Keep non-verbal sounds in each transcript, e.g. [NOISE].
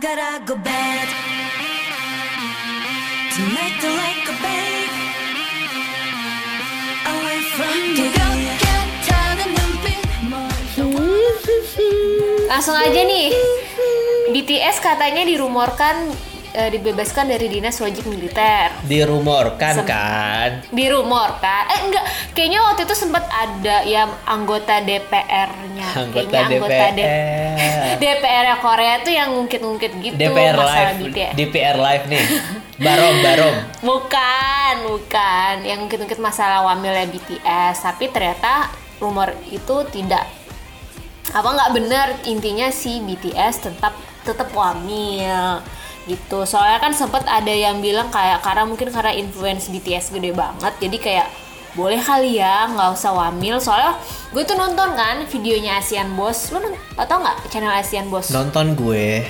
gotta go bed to make the like a bake away from you. Langsung aja nih. BTS katanya dirumorkan eh, dibebaskan dari dinas wajib militer. Dirumorkan Sem- kan. Dirumorkan. Eh enggak, kayaknya waktu itu sempat ada yang anggota DPR-nya. [LAUGHS] Anggota Kayaknya DPR. DPR ya Korea tuh yang ngungkit-ngungkit gitu DPR masalah live, BTS. DPR live nih. [LAUGHS] Barom, barom. Bukan, bukan. Yang ngungkit-ngungkit masalah wamilnya BTS, tapi ternyata rumor itu tidak apa nggak benar intinya si BTS tetap tetap wamil gitu soalnya kan sempet ada yang bilang kayak karena mungkin karena influence BTS gede banget jadi kayak boleh kali ya nggak usah wamil soalnya gue tuh nonton kan videonya Asian Boss lu nont- tau nggak channel Asian Boss Nonton gue.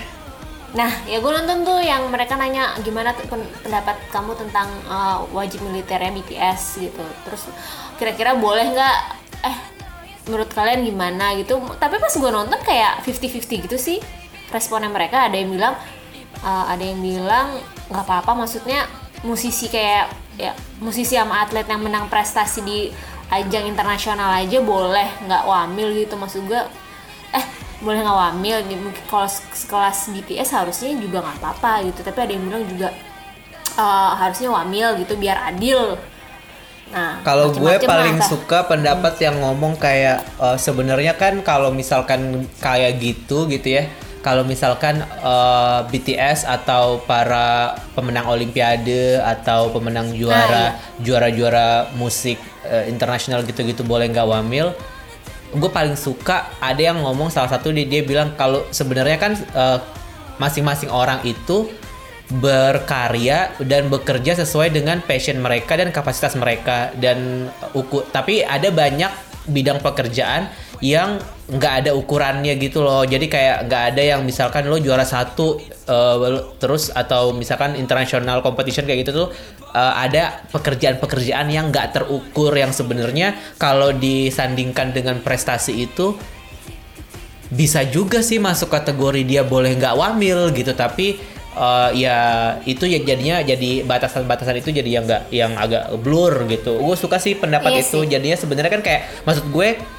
Nah, ya gue nonton tuh yang mereka nanya gimana pendapat kamu tentang uh, wajib militernya BTS gitu. Terus kira-kira boleh nggak? Eh, menurut kalian gimana gitu? Tapi pas gue nonton kayak 50-50 gitu sih responnya mereka. Ada yang bilang, uh, ada yang bilang nggak apa-apa. Maksudnya musisi kayak ya musisi sama atlet yang menang prestasi di ajang internasional aja boleh nggak wamil gitu maksud gue eh boleh nggak wamil mungkin kalau se- sekelas BTS harusnya juga nggak apa-apa gitu tapi ada yang bilang juga eh, harusnya wamil gitu biar adil nah Kalau gue paling lah, suka pendapat yang ngomong kayak eh, sebenarnya kan kalau misalkan kayak gitu gitu ya. Kalau misalkan eh, BTS atau para pemenang olimpiade atau pemenang juara juara-juara musik eh, internasional gitu-gitu boleh nggak wamil. Gue paling suka ada yang ngomong salah satu dia, dia bilang kalau sebenarnya kan eh, masing-masing orang itu berkarya dan bekerja sesuai dengan passion mereka dan kapasitas mereka dan ukur tapi ada banyak bidang pekerjaan yang nggak ada ukurannya gitu loh. Jadi kayak nggak ada yang misalkan lo juara satu eh, terus atau misalkan international competition kayak gitu tuh eh, ada pekerjaan-pekerjaan yang nggak terukur yang sebenarnya kalau disandingkan dengan prestasi itu bisa juga sih masuk kategori dia boleh nggak wamil gitu. Tapi eh, ya itu ya jadinya jadi batasan-batasan itu jadi yang nggak yang agak blur gitu. Gue suka sih pendapat Iya itu. sih. jadinya sebenarnya kan kayak maksud gue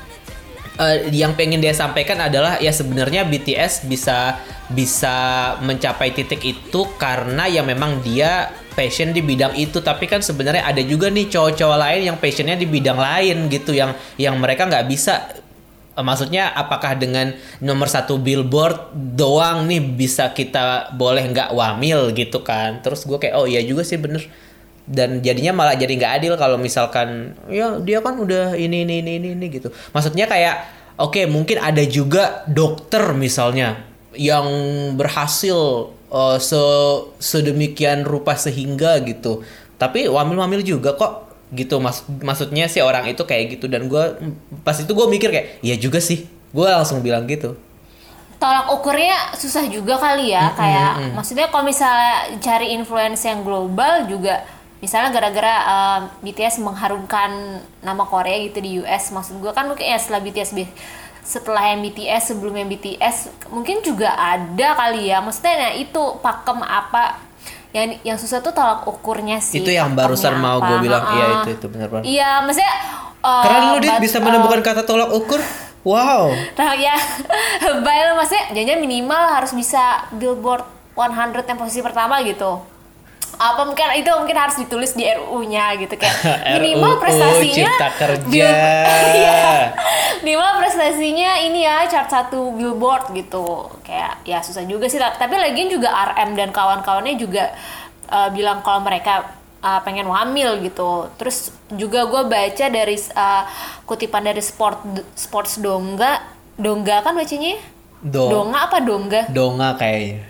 eh, yang pengen dia sampaikan adalah ya sebenarnya BTS bisa bisa mencapai titik itu karena ya memang dia passion di bidang itu. Tapi kan sebenarnya ada juga nih cowok-cowok lain yang passionnya di bidang lain gitu yang yang mereka nggak bisa. Eh, maksudnya apakah dengan nomor satu billboard doang nih bisa kita boleh nggak wamil gitu kan? Terus gue kayak oh iya juga sih bener dan jadinya malah jadi nggak adil kalau misalkan ya dia kan udah ini ini ini ini, ini gitu. Maksudnya kayak oke mungkin ada juga dokter misalnya yang berhasil eh, se sedemikian rupa sehingga gitu. Tapi wamil-wamil juga kok gitu. Mas maksudnya sih orang itu kayak gitu. Dan gue pas itu gue mikir kayak iya juga sih. Gue langsung bilang gitu. Tolak ukurnya susah juga kali ya kayak maksudnya kalau misalnya cari influence yang global juga misalnya gara-gara uh, BTS mengharumkan nama Korea gitu di US maksud gue kan mungkin ya setelah BTS setelah yang BTS sebelum yang BTS mungkin juga ada kali ya. Maksudnya nah, itu pakem apa yang yang susah tuh tolak ukurnya sih. Itu yang barusan mau gue bilang. Iya itu itu benar banget. Iya maksudnya uh, keren lu dit but, bisa uh, menemukan kata tolak ukur? Wow. Nah ya, [LAUGHS] baik maksudnya jangan minimal harus bisa billboard 100 yang posisi pertama gitu. Apa mungkin itu mungkin harus ditulis di RU-nya gitu kayak [LAUGHS] minimal RUU prestasinya Cipta [LAUGHS] Kerja. [LAUGHS] Iya. minimal prestasinya ini ya chart satu billboard gitu. Kayak ya susah juga sih tapi lagian juga RM dan kawan-kawannya juga uh, bilang kalau mereka uh, pengen wamil gitu. Terus juga gue baca dari uh, kutipan dari sport sports dongga, dongga kan bacanya? Do- Donga apa dongga? donga kayaknya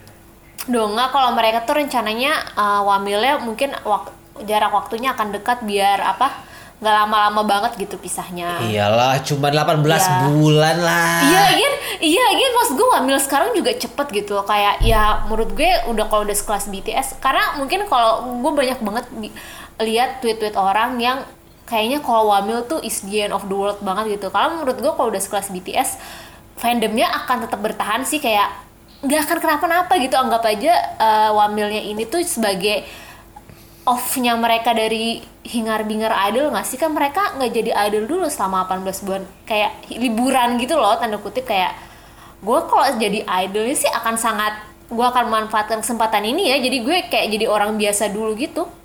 Donga kalau mereka tuh rencananya uh, wamilnya mungkin wak- jarak waktunya akan dekat biar apa? nggak lama-lama banget gitu pisahnya. iyalah cuma 18 Iya. bulan lah Iya, iya, iya, iya, maksud gue wamil sekarang juga cepet gitu. Kayak ya menurut gue udah kalau udah sekelas BTS, karena mungkin kalau gue banyak banget lihat tweet-tweet orang yang kayaknya kalau wamil tuh is the end of the world banget gitu. Kalau menurut gue kalau udah sekelas BTS, fandomnya akan tetap bertahan sih kayak nggak akan kenapa-napa gitu. Anggap aja eh, wamilnya ini tuh sebagai off-nya mereka dari hingar bingar idol nggak sih? Kan mereka nggak jadi idol dulu selama 18 bulan. Kayak liburan gitu loh tanda kutip kayak gue kalau jadi idolnya sih akan sangat gue akan memanfaatkan kesempatan ini ya. Jadi gue kayak jadi orang biasa dulu gitu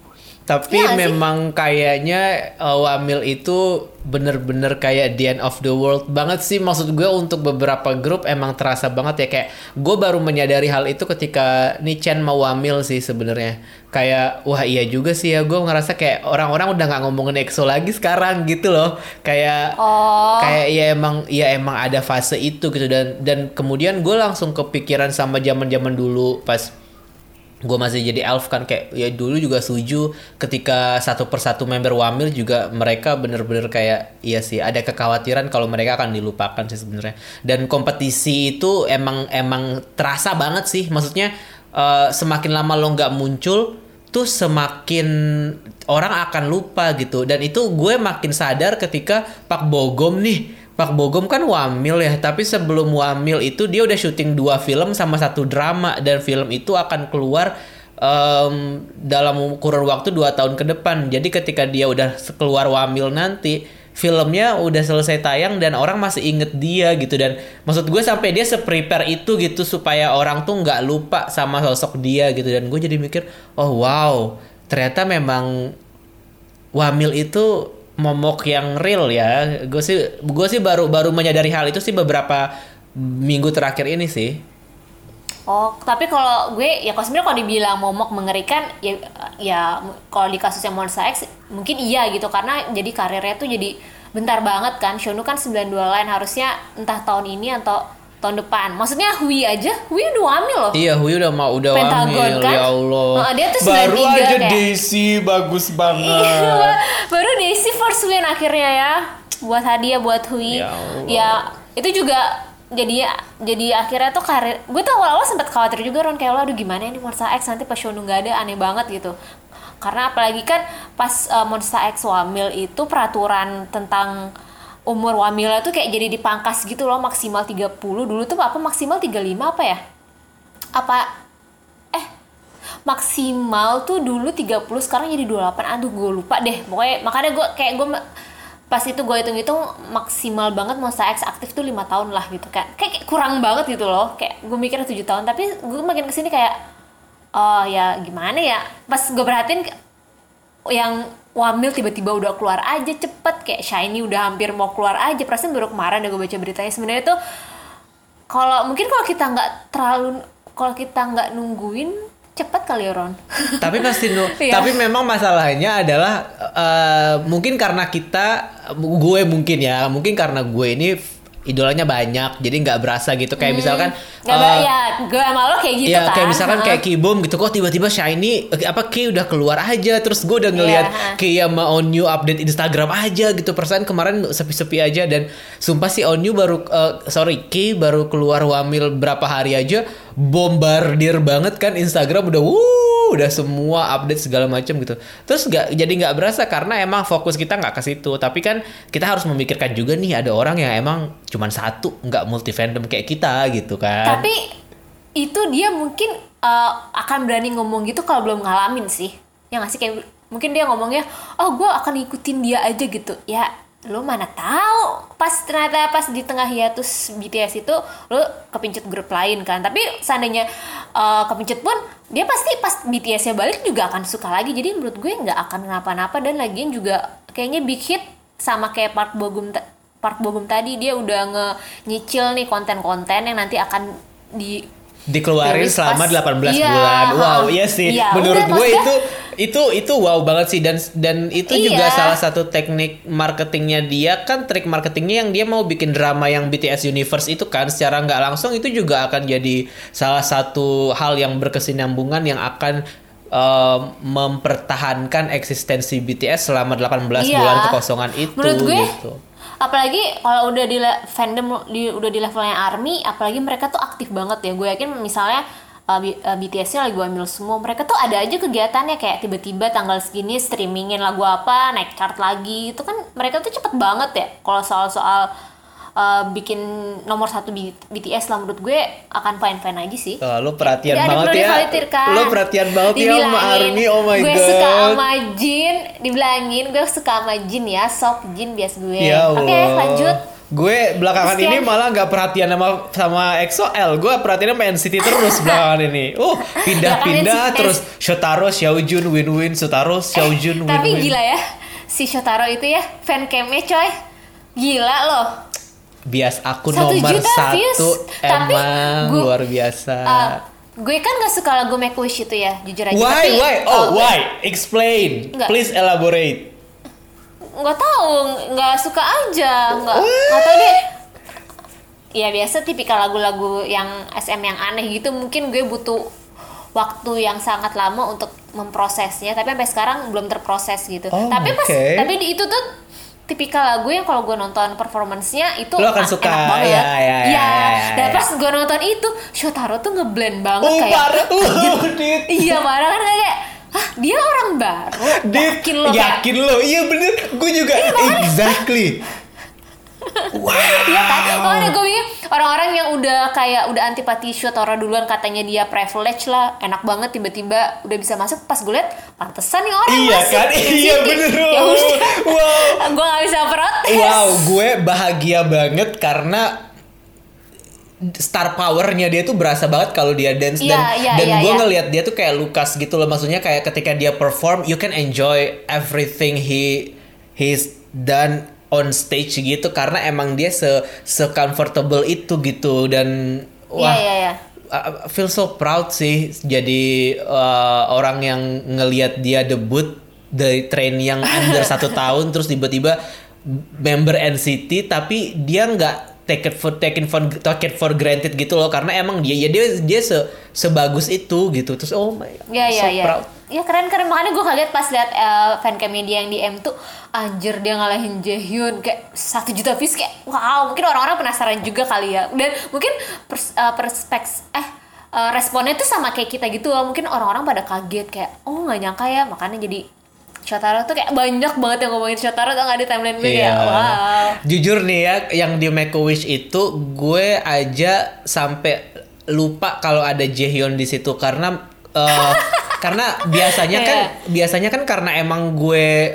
Tapi Iya nggak sih? memang kayaknya uh, Wamil itu bener-bener kayak the end of the world banget sih. Maksud gue untuk beberapa grup emang terasa banget ya kayak gue baru menyadari hal itu ketika nih Chen mau Wamil sih sebenarnya. Kayak wah iya juga sih ya gue ngerasa kayak orang-orang udah nggak ngomongin EXO lagi sekarang gitu loh. Kayak Oh. kayak ya emang ya emang ada fase itu gitu dan dan kemudian gue langsung kepikiran sama zaman-zaman dulu pas gue masih jadi elf kan kayak ya dulu juga setuju ketika satu persatu member wamil juga mereka bener-bener kayak iya sih ada kekhawatiran kalau mereka akan dilupakan sih sebenarnya. Dan kompetisi itu emang emang terasa banget sih. Maksudnya eh, semakin lama lo nggak muncul tuh semakin orang akan lupa gitu. Dan itu gue makin sadar ketika Pak Bogom nih Pak Bogom kan wamil ya, tapi sebelum wamil itu dia udah syuting dua film sama satu drama dan film itu akan keluar em, dalam kurun waktu dua tahun ke depan. Jadi ketika dia udah keluar wamil nanti, filmnya udah selesai tayang dan orang masih inget dia gitu dan maksud gue sampai dia se-prepare itu gitu supaya orang tuh nggak lupa sama sosok dia gitu dan gue jadi mikir oh wow ternyata memang Wamil itu momok yang real ya. Gue sih gue sih baru baru menyadari hal itu sih beberapa minggu terakhir ini sih. Oh, tapi kalau gue ya kalau sebenarnya kalau dibilang momok mengerikan ya ya kalau di kasusnya Monsta X mungkin iya gitu karena jadi karirnya tuh jadi bentar banget kan. Shonu kan 92 lain harusnya entah tahun ini atau tahun depan. Maksudnya Hui aja, Hui udah hamil loh. Iya, Hui udah mau udah Pentagon, wamil kan? ya Allah. Nah, dia tuh baru 93 aja kayak. Daisy bagus Iya, banget. [LAUGHS] baru Daisy first win akhirnya ya buat hadiah buat Hui. Ya Allah. Ya, itu juga jadi jadi akhirnya tuh karir gue tuh awal-awal sempat khawatir juga Ron kayak lo aduh gimana ini Monster X nanti pas Shonu nggak ada aneh banget gitu karena apalagi kan pas uh, Monster X wamil itu peraturan tentang umur wamilnya tuh kayak jadi dipangkas gitu loh maksimal 30 dulu tuh apa maksimal 35 apa ya? Apa eh maksimal tuh dulu 30 sekarang jadi 28 aduh gue lupa deh. Pokoknya makanya gue kayak gue pas itu gue hitung-hitung maksimal banget Monster X aktif tuh lima tahun lah gitu kan. Kayak, kayak kurang banget gitu loh. Kayak gue mikirnya tujuh tahun. Tapi gue makin ke sini kayak oh ya gimana ya? Pas gue perhatiin yang wamil tiba-tiba udah keluar aja cepet kayak shiny udah hampir mau keluar aja. Perasaan baru kemarin ya gue baca beritanya. Sebenarnya tuh kalau mungkin kalau kita nggak terlalu kalau kita nggak nungguin cepet kali ya Ron? [LAUGHS] Tapi pasti nu- Iya. tapi memang masalahnya adalah eh, mungkin karena kita gue mungkin ya mungkin karena gue ini idolanya banyak jadi nggak berasa gitu kayak misalkan nggak ba- ya gue sama lo kayak gitu ya kan kayak misalkan Heeh. kayak Kibom gitu kok tiba-tiba Shiny eh, apa Ki udah keluar aja terus gue udah ngeliat Iya. Ki sama Onyu update Instagram aja gitu perasaan kemarin sepi-sepi aja dan sumpah sih Onyu baru eh, sorry Ki baru keluar wamil berapa hari aja bombardir banget kan Instagram udah wuh udah semua update segala macam gitu. Terus nggak jadi nggak berasa karena emang fokus kita nggak ke situ. Tapi kan kita harus memikirkan juga nih ada orang yang emang cuman satu nggak multi fandom kayak kita gitu kan. Tapi itu dia mungkin uh, akan berani ngomong gitu kalau belum ngalamin sih. Ya nggak sih? Kayak mungkin dia ngomongnya oh gue akan ikutin dia aja gitu. Ya lo mana tahu. Pas ternyata pas di tengah hiatus BTS itu lo kepincut grup lain kan. Tapi seandainya uh, kepincut pun dia pasti pas BTS-nya balik juga akan suka lagi. Jadi menurut gue nggak akan kenapa-napa dan lagian juga kayaknya big hit sama kayak Park Bogum Park Bogum tadi dia udah nge nyicil nih konten-konten yang nanti akan di dikeluarin Rilis selama pas- 18 Iya, bulan. Wow, iya sih. Iya, Menurut udah, gue itu itu itu wow banget sih dan dan itu juga Iya. salah satu teknik marketingnya dia kan trik marketingnya yang dia mau bikin drama yang BTS Universe itu kan secara nggak langsung itu juga akan jadi salah satu hal yang berkesinambungan yang akan eh, mempertahankan eksistensi BTS selama 18 Iya. bulan kekosongan itu menurut gue gitu. Apalagi kalau udah di fandom di, udah di levelnya army apalagi mereka tuh aktif banget ya. Gue yakin misalnya uh, B- uh, BTS-nya lagu ambil semua mereka tuh ada aja kegiatannya. Kayak tiba-tiba tanggal segini streamingin lagu apa naik chart lagi. Itu kan mereka tuh cepet banget ya kalau soal-soal uh, bikin nomor satu BTS lah menurut gue akan fine fine aja sih Oh, lu perhatian ada banget ya. dikhawatirkan. Lu perhatian banget ya sama Army. Oh my gue god. suka sama Jin dibilangin gue suka sama Jin ya sok Jin bias gue Ya oke Allah. lanjut Gue belakangan Sekian. ini malah nggak perhatian sama sama EXO-L. Gue perhatian sama NCT terus belakangan ini. Uh, pindah-pindah terus Shotaro, Xiaojun, Win-Win, Shotaro, Xiaojun, Win-Win. Eh, tapi gila ya si Shotaro itu ya fan camnya coy gila loh Bias aku Satu nomor juta views. satu Tapi emang gue- luar biasa. Uh, gue kan gak suka lagu Make Wish itu ya jujur aja why, tapi why? Oh, uh, why? Explain. Nggak. Please elaborate. nggak tahu nggak suka aja nggak nggak tahu deh ya biasa tipikal lagu-lagu yang SM yang aneh gitu mungkin gue butuh waktu yang sangat lama untuk memprosesnya tapi sampai sekarang belum terproses gitu Oh, tapi pas oke. tapi di itu tuh tipikal lagu yang kalau gue nonton performance-nya itu Lo akan suka, enak banget ya, ya, ya, Iya. ya, ya, dan ya. pas gue nonton itu Shotaro tuh ngeblend banget Oh, kayak parah. Uh, [LAUGHS] Dit. iya parah kan kayak Hah, dia orang baru yakin lo yakin lo. Iya bener. Gue juga. exactly. Iya kan? Makanya gue pikir orang-orang yang udah kayak udah antipati Shotaro duluan katanya dia privilege lah, enak banget tiba-tiba udah bisa masuk pas gue liat pantesan nih orang Iya masuk kan? [LAUGHS] Iya bener. [LAUGHS] Ya. Wow. [LAUGHS] gue gak bisa protes. Wow, gue bahagia banget karena star powernya dia tuh berasa banget kalau dia dance Iya, dan iya, dan iya, gue iya. ngelihat dia tuh kayak Lukas gitu loh maksudnya kayak ketika dia perform you can enjoy everything he he's done on stage gitu karena emang dia se se comfortable itu gitu. Dan Iya, wah iya, iya. I I feel so proud sih. Jadi uh, orang yang ngelihat dia debut dari train yang [LAUGHS] under satu tahun terus tiba-tiba member NCT tapi dia nggak take it for taken for take it for granted gitu loh. Karena emang dia ya dia dia se, sebagus itu gitu. Terus oh my Iya iya so iya. proud Ya keren keren. Makanya gue kaget pas liat uh, fan dia yang di M tuh anjir dia ngalahin Jaehyun kayak satu juta views kayak wow mungkin orang-orang penasaran juga kali ya. Dan mungkin pers, uh, perspeks eh uh, responnya tuh sama kayak kita gitu loh. Mungkin orang-orang pada kaget kayak oh nggak nyangka ya. Makanya jadi Shotaro tuh kayak banyak banget yang ngomongin Shotaro tuh nggak di timeline gue Iya. kayak wow. Jujur nih ya, yang di Make a Wish itu gue aja sampai lupa kalau ada Jaehyun di situ. Karena eh, karena biasanya kan biasanya kan karena emang gue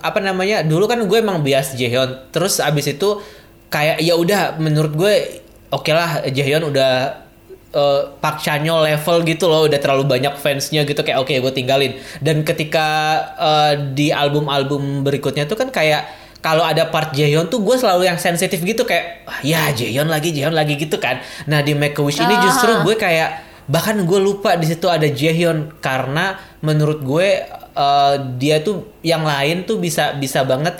apa namanya dulu kan gue emang bias Jaehyun. Terus abis itu kayak ya udah menurut gue oke lah Jaehyun udah eh, Park Chanyeol level gitu loh udah terlalu banyak fansnya gitu kayak oke gue tinggalin. Dan ketika eh, di album-album berikutnya tuh kan kayak kalau ada part Jaehyun tuh gue selalu yang sensitif gitu kayak "Ah, ya Jaehyun lagi Jaehyun lagi gitu kan. Nah di Make a Wish ini justru gue kayak bahkan gue lupa di situ ada Jaehyun karena menurut gue eh, dia tuh yang lain tuh bisa bisa banget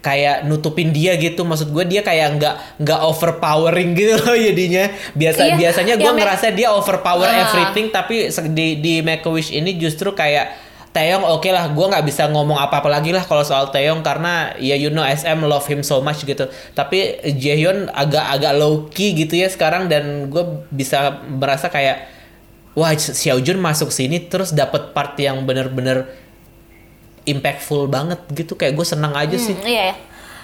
kayak nutupin dia gitu. Maksud gue dia kayak nggak nggak overpowering gitu loh jadinya. Biasa Iya, biasanya gue ngerasa dia overpower Ah. everything tapi di di Make a Wish ini justru kayak Taeyong oke lah gue nggak bisa ngomong apa-apa lagi lah kalau soal Taeyong karena ya you know SM love him so much gitu. Tapi Jaehyun agak-agak low key gitu ya sekarang dan gue bisa merasa kayak wah Xiaojun masuk sini terus dapat part yang bener-bener impactful banget gitu. Kayak gue senang aja sih. Hmm, iya. Ya.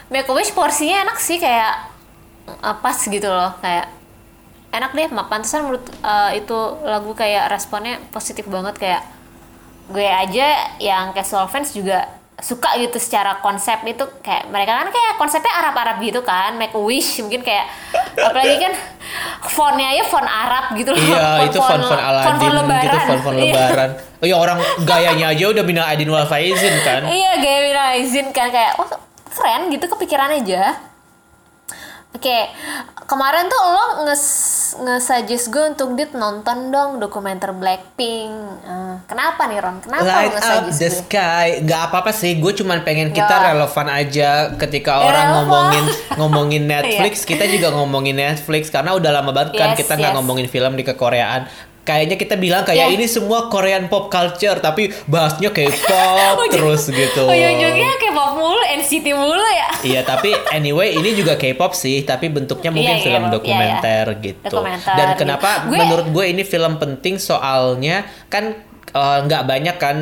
Make a Wish porsinya enak sih kayak uh, pas gitu loh. Kayak enak deh pantesan menurut uh, itu lagu kayak responnya positif banget. Kayak gue aja yang casual fans juga suka gitu secara konsep itu kayak mereka kan kayak konsepnya Arab-Arab gitu kan Make a Wish mungkin kayak apalagi kan fontnya aja font Arab gitu loh Iya, itu font-font Aladdin font-font gitu, font-font Iya. lebaran. Oh ya orang gayanya aja udah Mina Aidin wal Faizin kan. [LAUGHS] Iya, gaya Mina izin kan kayak wah keren gitu kepikiran aja. Oke, kemarin tuh lo nges nge-suggest gue untuk dit nonton dong dokumenter Blackpink. Eh, kenapa nih Ron? Kenapa Light up the gue? sky. Nggak apa-apa sih, gue cuman pengen kita Nggak. relevan aja ketika orang Relevan. ngomongin [LAUGHS] ngomongin Netflix, kita juga ngomongin Netflix karena udah lama banget kan Yes, kita nggak yes. ngomongin film di kekoreaan. Kayaknya kita bilang kayak Yeah. ini semua Korean pop culture, tapi bahasnya K-pop [LAUGHS] Ujung- terus gitu. Ujung-ujungnya kayak pop mulu, NCT mulu ya. [LAUGHS] Iya tapi anyway ini juga K-pop sih tapi bentuknya mungkin Iya, iya, film Bob. Iya, dokumenter gitu. Dokumenter Dan gitu. kenapa Gue- menurut gue ini film penting soalnya kan eh, nggak banyak kan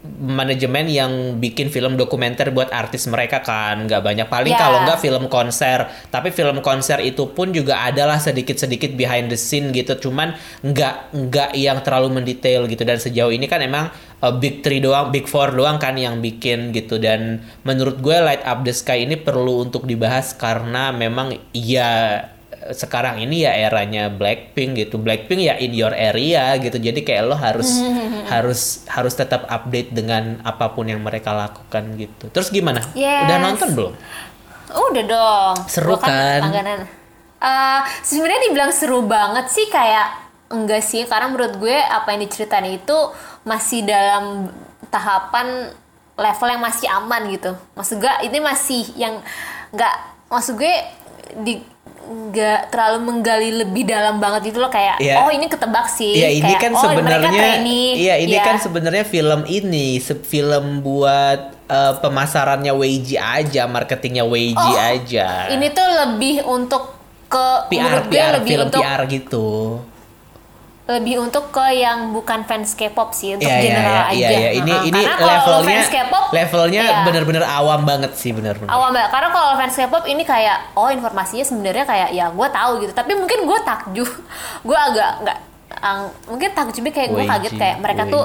manajemen yang bikin film dokumenter buat artis mereka kan. Nggak banyak. Paling Ya. kalau nggak film konser. Tapi film konser itu pun juga adalah sedikit-sedikit behind the scene gitu. Cuman nggak nggak yang terlalu mendetail gitu. Dan sejauh ini kan emang uh, big three doang big four doang kan yang bikin gitu. Dan menurut gue light up the sky ini perlu untuk dibahas karena memang ya sekarang ini ya eranya Blackpink gitu. Blackpink ya in your area gitu. Jadi kayak lo harus [LAUGHS] harus harus tetap update dengan apa pun yang mereka lakukan gitu. Terus gimana? Yes. Udah nonton belum? Udah dong. Seru Gua kan? Langganan. Eh, sebenarnya dibilang seru banget sih kayak enggak sih karena menurut gue apa yang diceritain itu masih dalam tahapan level yang masih aman gitu. Maksud gue ini masih yang nggak maksud gue di nggak terlalu menggali lebih dalam banget itu loh kayak Iya. oh ini ketebak sih Iya ini Kayak, kan oh, sebenarnya iya ini Iya. kan sebenarnya film ini film buat eh, pemasarannya WG aja, marketingnya WG Oh, aja. ini tuh lebih untuk ke PR PR lebih film untuk PR gitu. Lebih untuk ke yang bukan fans K-pop sih untuk Iya iya general iya aja. iya iya. ini Heeh. ini Karena levelnya fans K-pop levelnya iya. bener-bener awam banget sih bener-bener. awam banget. Karena kalau fans K-pop ini kayak oh informasinya sebenarnya kayak ya gue tahu gitu. Tapi mungkin gue takjub, [LAUGHS] gue agak nggak ang- mungkin takjubnya kayak gue kaget kayak mereka tuh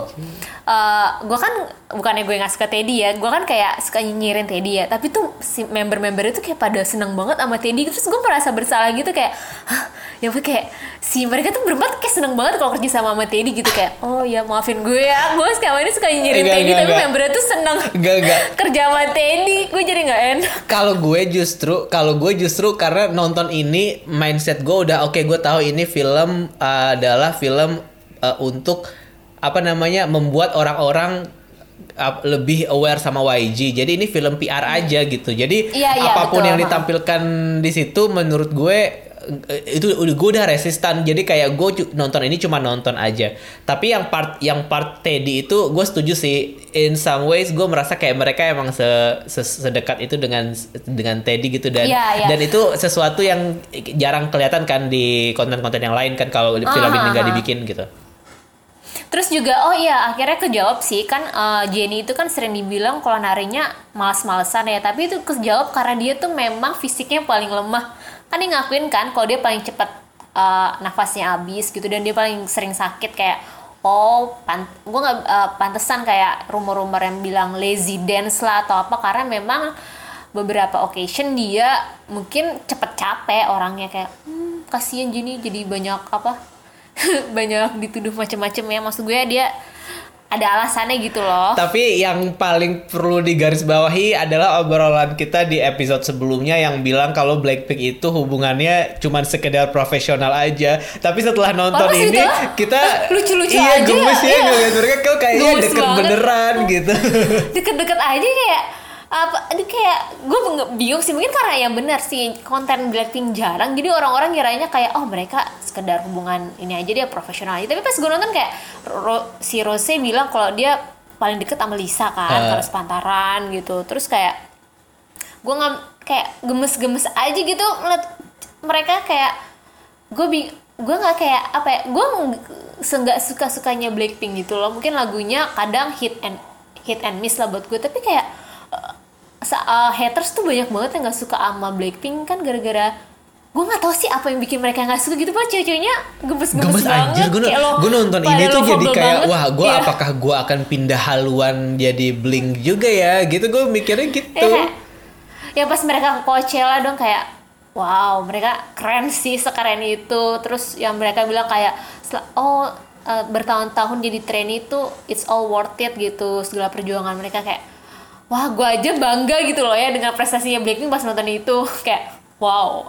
eh gue kan bukannya gue nggak suka Teddy ya gue kan kayak suka nyinyirin Teddy ya tapi tuh si member-member itu kayak pada seneng banget sama Teddy terus gue merasa bersalah gitu kayak Hah, ya ampun, kayak si mereka tuh berempat kayak seneng banget kalau kerja sama sama Teddy gitu kayak oh ya maafin gue ya gue sekarang ini suka nyinyirin Teddy enggak, tapi enggak. membernya tuh seneng Enggak, enggak. [LAUGHS] kerja sama Teddy gue jadi nggak enak Kalau gue justru, kalau gue justru karena nonton ini mindset gue udah oke gue tahu ini film uh, adalah film uh, untuk apa namanya membuat orang-orang uh, lebih aware sama YG. Jadi ini film PR aja gitu. Jadi Iya, iya, apa pun betul, yang ditampilkan di situ menurut gue itu udah gue udah resistan. Jadi kayak gue nonton ini cuma nonton aja. Tapi yang part yang part Teddy itu gue setuju sih. In some ways gue merasa kayak mereka emang se, se- sedekat itu dengan dengan Teddy gitu dan Iya, iya. dan itu sesuatu yang jarang kelihatan kan di konten-konten yang lain kan kalau film ini Ah, nggak ah. dibikin gitu. Terus juga oh iya akhirnya kejawab sih kan eh, Jenny itu kan sering dibilang kalau narinya males-malesan ya tapi itu kejawab karena dia tuh memang fisiknya paling lemah kan dia ngakuin kan kalau dia paling cepat eh, nafasnya habis gitu dan dia paling sering sakit kayak oh pan gue nggak eh, pantesan kayak rumor-rumor yang bilang lazy dance lah atau apa karena memang beberapa occasion dia mungkin cepet capek orangnya kayak hmm, kasihan Jenny jadi banyak apa [LAUGHS] banyak dituduh macam-macam ya. Maksud gue dia ada alasannya gitu loh Tapi yang paling perlu digarisbawahi adalah obrolan kita di episode sebelumnya yang bilang kalau Blackpink itu hubungannya cuman sekedar profesional aja. Tapi setelah nonton ini itu. kita Lucu-lucu iya, aja, gemes ya iya. ngeliat mereka kok kayaknya Gemes deket banget. beneran gitu. deket-deket aja kayak apa ini kayak gue bingung sih. Mungkin karena yang benar sih konten Blackpink jarang. Jadi orang-orang kiranya kayak oh mereka sekedar hubungan ini aja dia profesional aja. Tapi pas gue nonton kayak Ro- si Rose bilang kalau dia paling deket sama Lisa kan Eh. karena sepantaran gitu. Terus kayak gue nggak kayak gemes-gemes aja gitu ngeliat mereka kayak gue bing gue nggak kayak apa ya gue nggak suka sukanya Blackpink gitu loh. Mungkin lagunya kadang hit and hit and miss lah buat gue tapi kayak eh, haters tuh banyak banget yang nggak suka sama Blackpink kan gara-gara gue nggak tahu sih apa yang bikin mereka nggak suka gitu pak cewek-ceweknya gemes-gemes Gemes banget anjir gue, lo gue nonton ini tuh jadi kayak banget. wah gue Iya. apakah gue akan pindah haluan jadi Blink juga ya gitu gue mikirnya gitu. ya, ya pas mereka ke Coachella dong kayak wow mereka keren sih sekeren itu terus yang mereka bilang kayak "Sel- oh eh, bertahun-tahun jadi trainee itu it's all worth it gitu segala perjuangan mereka kayak wah gue aja bangga gitu loh ya dengan prestasinya Blackpink pas nonton itu [LAUGHS] kayak wow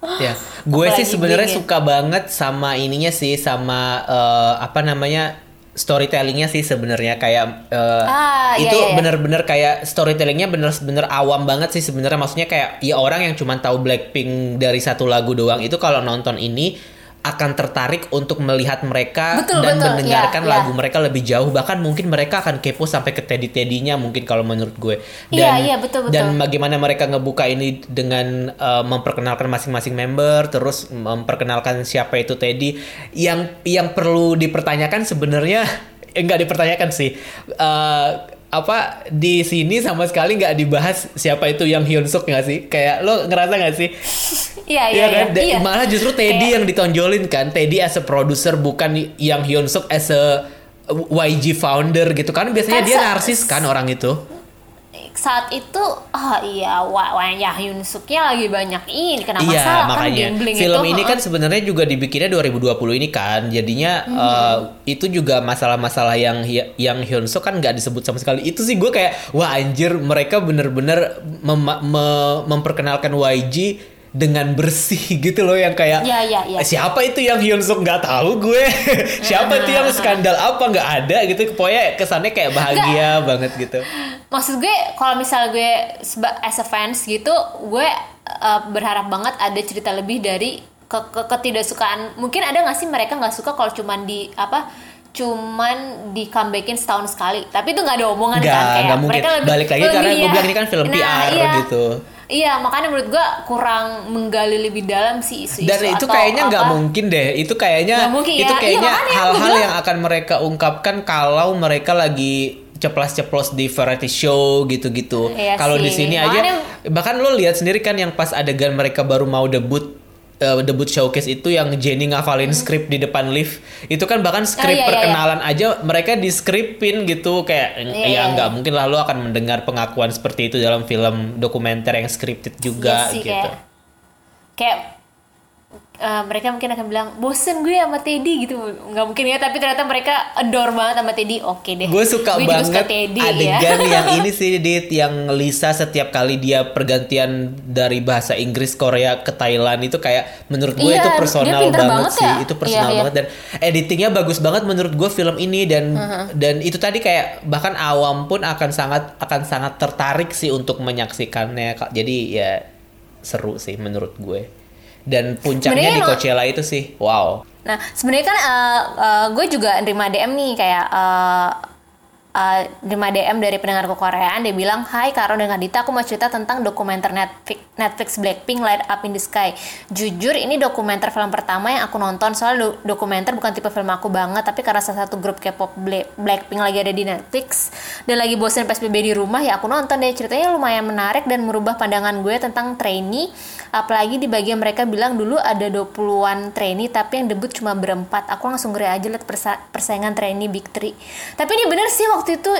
Ya, gue sih sebenarnya ya. suka banget sama ininya sih, sama eh, apa namanya storytellingnya sih sebenarnya kayak eh, Ah, iya, itu iya, iya. bener-bener kayak storytellingnya bener-bener awam banget sih sebenarnya. Maksudnya kayak ya orang yang cuma tahu Blackpink dari satu lagu doang itu kalau nonton ini akan tertarik untuk melihat mereka Betul, dan betul, mendengarkan ya. lagu mereka lebih jauh bahkan mungkin mereka akan kepo sampai ke teddy teddynya mungkin kalau menurut gue Iya, iya, betul, betul. dan bagaimana mereka ngebuka ini dengan uh, memperkenalkan masing-masing member terus memperkenalkan siapa itu Teddy yang yang perlu dipertanyakan sebenarnya [LAUGHS] eh, nggak dipertanyakan sih. Eh, apa di sini sama sekali nggak dibahas siapa itu yang Hyun Suk nggak sih? Kayak lo ngerasa nggak sih? [LAUGHS] Iya iya Iya kan? iya. Iya. Malah justru Teddy yang ditonjolin kan. Teddy as a producer bukan yang Hyun Suk as a YG founder gitu kan. Biasanya Kan dia narsis kan orang itu. Saat itu ah iya wah wah ya Hyun Suknya lagi banyak ini kena Iya, masalah kan makanya gambling film itu. ini kan sebenarnya juga dibikinnya 2020 ini kan. Jadinya Hmm. eh, itu juga masalah-masalah yang yang Hyun Suk kan nggak disebut sama sekali. Itu sih gue kayak wah anjir mereka bener-bener mem- me- memperkenalkan YG dengan bersih gitu loh yang kayak Iya, iya, iya. siapa itu yang Hyun Suk nggak tahu gue? [LAUGHS] Siapa itu yang skandal apa? Nggak ada gitu. Pokoknya kesannya kayak bahagia banget gitu. Maksud gue kalau misal gue as a fans gitu gue uh, berharap banget ada cerita lebih dari ke, ke- ketidaksukaan. Mungkin ada nggak sih mereka nggak suka kalau cuman di apa cuman di comebackin setahun sekali? Tapi itu nggak ada omongan Nggak, kan kayak nggak mungkin. mereka lebih Balik lagi karena lebih gue ya. bilang ini kan film PR gitu. Iya makanya menurut gue kurang menggali lebih dalam sih isu-isu dan itu kayaknya nggak mungkin deh itu kayaknya Nggak mungkin ya. itu Iya, kayaknya aku hal-hal yang akan mereka ungkapkan kalau mereka lagi ceplos-ceplos di variety show gitu-gitu. Iya Kalau di sini aja bahkan lo lihat sendiri kan yang pas adegan mereka baru mau debut eh, debut showcase itu yang Jenny ngafalin skrip di depan lift itu kan bahkan skrip Hmm. iya, iya, perkenalan aja mereka di skripin gitu kayak Iya, ya iya, nggak iya. mungkin lah lo akan mendengar pengakuan seperti itu dalam film dokumenter yang scripted juga Iya sih, gitu. kayak kayak eh, mereka mungkin akan bilang bosen gue sama Teddy gitu. Nggak mungkin ya tapi ternyata mereka adore banget sama Teddy. Oke deh. Gue suka Gue banget Teddy, adegan ya. yang ini [LAUGHS] sih Dit yang Lisa setiap kali dia pergantian dari bahasa Inggris Korea ke Thailand itu kayak menurut gue Iya, itu personal banget, banget sih. ya. itu personal Iya, iya. banget dan editingnya bagus banget menurut gue film ini dan dan itu tadi kayak bahkan awam pun akan sangat akan sangat tertarik sih untuk menyaksikannya jadi ya seru sih menurut gue dan puncaknya Sebenarnya di Coachella itu sih wow. Nah, sebenarnya kan eh, eh, gue juga nerima DM nih kayak eh, eh, nerima DM dari pendengar Koreaan dia bilang, "Hai Karo dan Kadita, aku mau cerita tentang dokumenter Netflix, Netflix Blackpink Light Up in the Sky." Jujur ini dokumenter film pertama yang aku nonton soalnya do- dokumenter bukan tipe film aku banget, tapi karena salah satu grup K-pop Bla- Blackpink lagi ada di Netflix dan lagi bosen PSBB di rumah ya aku nonton deh. Ceritanya lumayan menarik dan merubah pandangan gue tentang trainee apalagi di bagian mereka bilang dulu ada 20-an trainee tapi yang debut cuma berempat. Aku langsung ngeri aja liat persa- persaingan trainee big three. Tapi ini bener sih waktu itu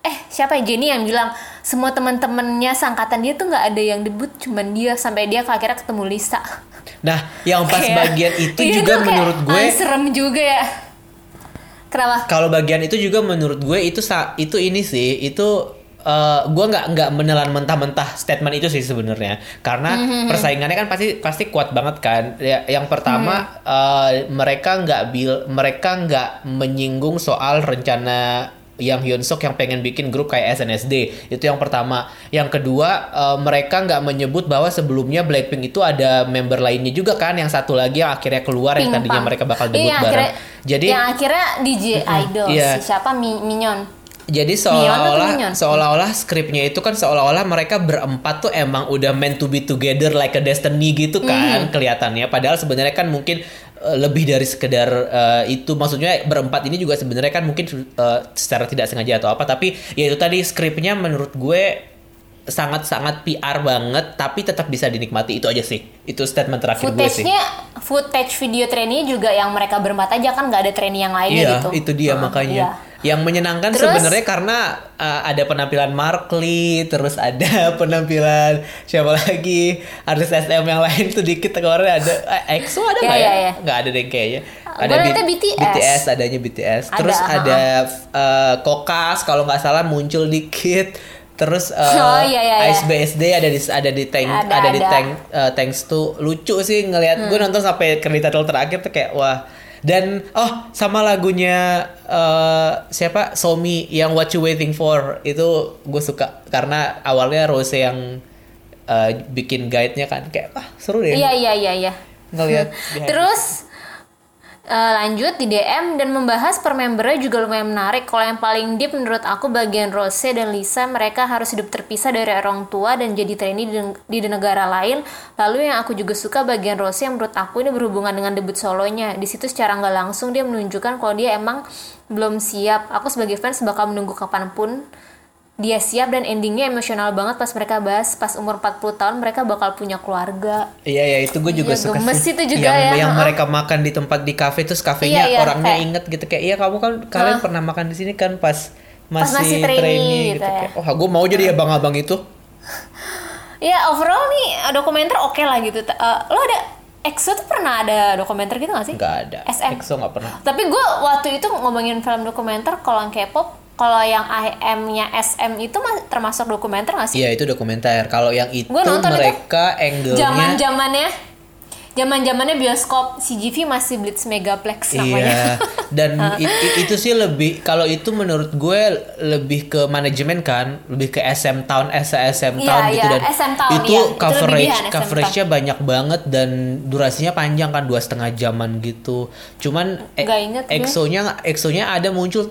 eh siapa ya? Jenny yang bilang semua teman-temannya sangkatan dia tuh nggak ada yang debut cuman dia. Sampai dia akhirnya ketemu Lisa. Nah yang pas Kayak- bagian itu Iya, juga menurut gue ah, serem juga ya. Kenapa? Kalau bagian itu juga menurut gue itu itu ini sih itu eh, gue nggak nggak menelan mentah-mentah statement itu sih sebenarnya. Karena Mhm, persaingannya kan pasti pasti kuat banget kan. Ya, yang pertama Mhm. eh, mereka nggak bil mereka nggak menyinggung soal rencana yang Hyun Suk yang pengen bikin grup kayak SNSD itu yang pertama. Yang kedua eh, mereka nggak menyebut bahwa sebelumnya Blackpink itu ada member lainnya juga kan yang satu lagi yang akhirnya keluar yang tadinya Pimpang. mereka bakal debut Iya, bareng. akhirnya- jadi yang akhirnya DJ Idol iya. si siapa? Mi- Minyon Jadi seolah-olah seolah-olah skripnya itu kan seolah-olah mereka berempat tuh emang udah meant to be together like a destiny gitu kan Mhm. kelihatannya. Padahal sebenarnya kan mungkin eh, lebih dari sekedar eh, itu. Maksudnya berempat ini juga sebenarnya kan mungkin eh, secara tidak sengaja atau apa. Tapi ya itu tadi skripnya menurut gue sangat-sangat PR banget tapi tetap bisa dinikmati itu aja sih. Itu statement terakhir gue sih. footage-nya footage video trainee juga yang mereka berempat aja kan nggak ada trainee yang lainnya Iya, gitu itu dia Heeh, makanya. iya. Yang menyenangkan sebenarnya karena uh, ada penampilan Mark Lee, terus ada [LAUGHS] penampilan siapa lagi artis SM yang lain [LAUGHS] tuh dikit kemarin ada eh, EXO ada Iya, nggak iya, ya? iya. Nggak ada deh kayaknya. Gua Ada B- BTS. BTS adanya BTS. Ada, Terus ha-ha. ada uh, Kokas kalau nggak salah muncul dikit. Terus uh, [LAUGHS] Oh, iya, iya, iya. Ice BSD ada di ada di tank Ada, ada, di ada. tank uh, tanks tuh lucu sih ngelihat gue Hmm. nonton sampai cerita terakhir tuh kayak wah dan oh sama lagunya eh, siapa? Somi yang What You Waiting For. Itu gue suka karena awalnya Rose yang eh, bikin guide-nya kan kayak wah seru deh. Iya iya iya iya. Ngelihat [LAUGHS] terus Eh, lanjut di DM dan membahas per membernya juga lumayan menarik. Kalau yang paling deep menurut aku bagian Rose dan Lisa mereka harus hidup terpisah dari orang tua dan jadi trainee di, di negara lain. Lalu yang aku juga suka bagian Rose yang menurut aku ini berhubungan dengan debut solonya. Di situ secara nggak langsung dia menunjukkan kalau dia emang belum siap. Aku sebagai fans bakal menunggu kapan pun dia siap dan endingnya emosional banget pas mereka bahas pas umur 40 tahun mereka bakal punya keluarga. Iya ya itu gue juga Iya, suka gemes sih. itu juga yang, ya, Yang mereka makan di tempat di kafe terus kafenya Iya, iya, orangnya kayak- inget gitu kayak iya kamu kan kalian pernah makan di sini kan pas masih, masih trainee trainee gitu gitu, ya. kayak, oh gue mau jadi abang-abang itu. Ya overall nih dokumenter oke lah gitu. Eh, lo ada EXO tuh pernah ada dokumenter gitu gak sih? Nggak ada. SM. EXO nggak pernah. Tapi gue waktu itu ngomongin film dokumenter kalau yang K-pop, kalau yang IM-nya SM itu mas- termasuk dokumenter gak sih? Iya itu dokumenter. Kalau yang itu Gua nonton itu. mereka angle-nya Zaman zamannya, zaman zamannya bioskop CGV masih Blitz Megaplex namanya. Iya, [LAUGHS] [LAUGHS] dan i- i- itu sih lebih kalau itu menurut gue lebih ke manajemen kan, lebih ke SM Town, SM Iya, Town gitu iya, dan SM Town, itu iya. Itu coverage SM coveragenya banyak banget dan durasinya panjang kan dua setengah jaman gitu. Cuman e- Nggak inget gue. EXO-nya EXO-nya ada muncul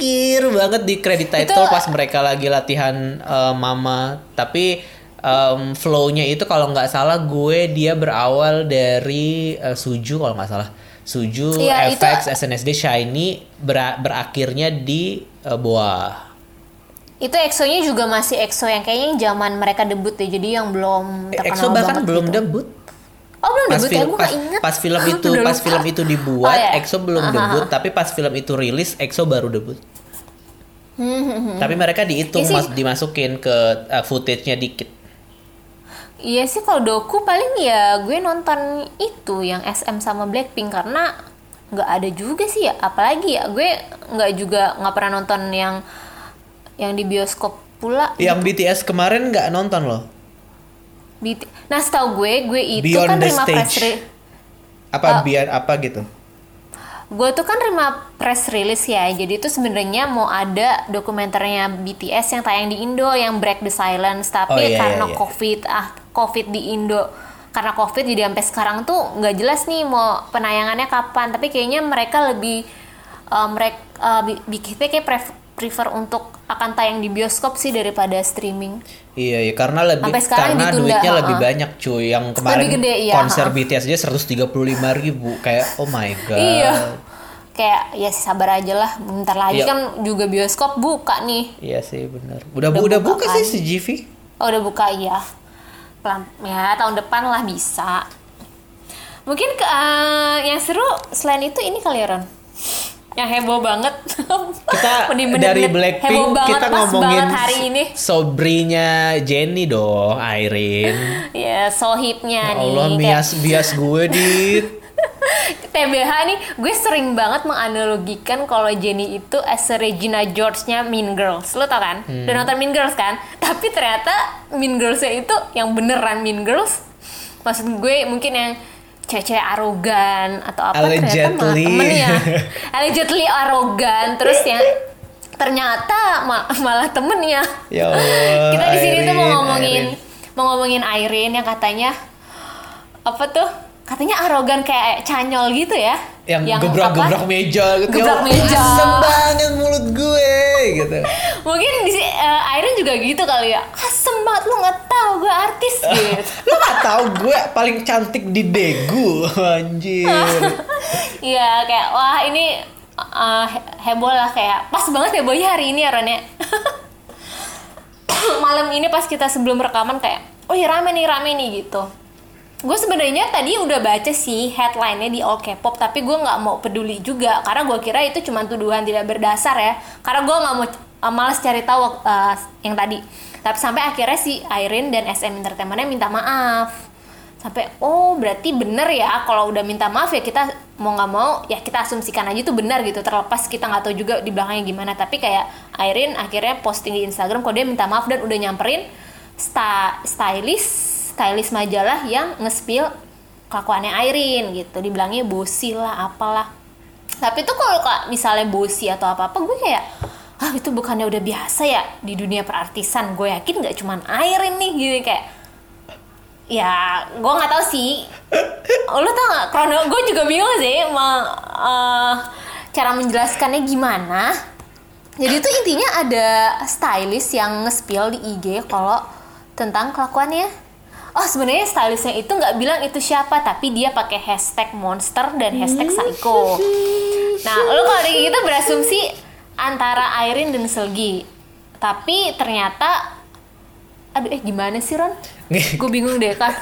terakhir banget di credit title Itu- pas mereka lagi latihan eh, Mama, tapi em, flow-nya itu kalau nggak salah gue dia berawal dari eh, Suju kalau nggak salah. Suju, itu- FX, SNSD, Shiny bera- berakhirnya di eh, Boa. Itu EXO-nya juga masih EXO yang kayaknya zaman mereka debut deh, jadi yang belum terkenal EXO bahkan banget belum gitu. debut. Oh belum Pas, debut ya, film, gue pas, inget. pas film itu pas lupa. film itu dibuat, Oh, iya. EXO belum Aha. debut, tapi pas film itu rilis, EXO baru debut. Tapi mereka dihitung Iya mas, dimasukin ke uh, footage-nya dikit. Iya sih kalau doku paling ya gue nonton itu yang SM sama Blackpink karena nggak ada juga sih ya apalagi ya gue nggak juga nggak pernah nonton yang yang di bioskop pula Yang BTS kemarin nggak nonton loh. BT nah setahu gue gue itu Beyond kan terima press Stage. re- Apa Oh. biar apa gitu? gue tuh kan terima press release ya jadi itu sebenarnya mau ada dokumenternya BTS yang tayang di Indo yang Break the Silence tapi Oh, iya, karena iya, iya. covid ah covid di Indo karena covid jadi sampai sekarang tuh nggak jelas nih mau penayangannya kapan tapi kayaknya mereka lebih mereka kayak pref- prefer untuk akan tayang di bioskop sih daripada streaming Iya, iya karena lebih Sampai sekarang karena ditunda, duitnya lebih ha-ha. banyak cuy. Yang kemarin Lebih gede, iya, konser ha-ha. BTS aja 135 ribu kayak oh my [LAUGHS] god. iya kayak ya sabar aja lah bentar lagi Iya. kan juga bioskop buka nih Iya sih benar. Udah Udah bu- udah buka buka sih kan? si GV. Oh udah buka iya. Pelan ya tahun depan lah bisa. Mungkin ke eh, yang seru selain itu ini kali ya Ron. Yang heboh banget. Kita [LAUGHS] Menit-menit dari heboh Blackpink banget, kita ngomongin hari ini. sobrinya Jennie dong, Irene. [LAUGHS] ya sohibnya Ya nih. Allah kayak- bias bias gue di [LAUGHS] TBH nih, gue sering banget menganalogikan kalau Jenny itu as a Regina George-nya Mean Girls. Lo tau kan? Hmm. Udah nonton Mean Girls kan? Tapi ternyata Mean Girls-nya itu yang beneran Mean Girls. Maksud gue mungkin yang cewek-cewek arogan atau apa ternyata malah Allegedly. temennya. [LAUGHS] Allegedly arogan. Terus yang ternyata ma- malah temennya. Ya Allah. [LAUGHS] Kita di sini tuh mau ngomongin Irene. mau ngomongin Irene yang katanya apa tuh? Katanya arogan kayak canyol gitu ya. Yang gebrak-gebrak apa? meja gitu. Gebrak Ya, meja. Asem banget mulut gue gitu. [LAUGHS] Mungkin di si- eh, Irene juga gitu kali ya. Asem banget lu nggak tahu gue artis [LAUGHS] gitu. Lo gak tau gue paling cantik di Daegu [LAUGHS] anjir. Iya kayak wah ini he- heboh lah kayak pas banget hebohnya hari ini ya Ron ya. Malam ini pas kita sebelum rekaman kayak oh iya rame nih rame nih gitu. Gue sebenarnya tadi udah baca sih headline-nya di All K-pop tapi gue nggak mau peduli juga karena gue kira itu cuma tuduhan tidak berdasar ya. Karena gue nggak mau uh, malas cari tahu uh, yang tadi. Tapi sampai akhirnya si Irene dan SM Entertainment-nya minta maaf sampai oh berarti bener ya kalau udah minta maaf ya kita mau nggak mau ya kita asumsikan aja itu benar gitu terlepas kita nggak tahu juga di belakangnya gimana tapi kayak Irene akhirnya posting di Instagram kalau dia minta maaf dan udah nyamperin sta stylist stylist majalah yang nge-spill kelakuannya Irene gitu. Dibilangnya bosi lah apalah. Tapi tuh kalau misalnya bosi atau apa apa gue kayak ah itu bukannya udah biasa ya di dunia perartisan. Gue yakin nggak cuman Irene nih gitu. Kayak ya gue nggak tahu sih. Lo tau gak krono gue juga bingung sih ma- eh, cara menjelaskannya gimana. Jadi itu intinya ada stylist yang nge-spill di IG kalau tentang kelakuannya. Oh sebenarnya stylistnya itu nggak bilang itu siapa, tapi dia pakai hashtag monster dan hashtag psycho. Nah, [LAUGHS] lo kalau kayak gitu berasumsi antara Airin dan Selgi. Tapi ternyata aduh eh gimana sih Ron? Gue bingung deh kan.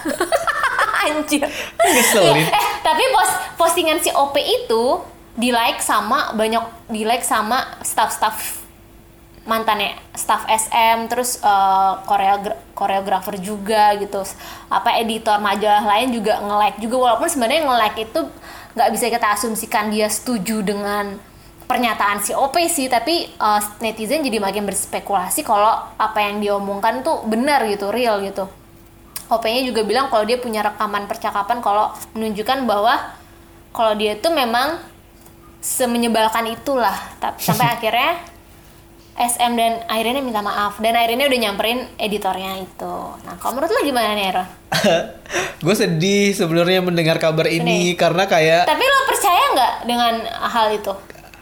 [LAUGHS] Anjir. Ngeselin. Eh, tapi post postingan si OP itu di like sama banyak di like sama staff-staff mantannya staff SM terus koreogra- koreografer juga gitu. Apa editor majalah lain juga nge-like juga walaupun sebenarnya nge-like itu nggak bisa kita asumsikan dia setuju dengan pernyataan si OP sih tapi eh, netizen jadi makin berspekulasi kalau apa yang dia omongkan tuh benar gitu real gitu. OP-nya juga bilang kalau dia punya rekaman percakapan kalau menunjukkan bahwa kalau dia tuh memang semenyebalkan itulah. Tapi sampai [LAUGHS] akhirnya SM dan Airinnya minta maaf dan Airinnya udah nyamperin editornya itu nah kalau menurut lo gimana nih Ron? [LAUGHS] gue sedih sebenarnya mendengar kabar ini Ini. karena kayak tapi lo percaya nggak dengan hal itu?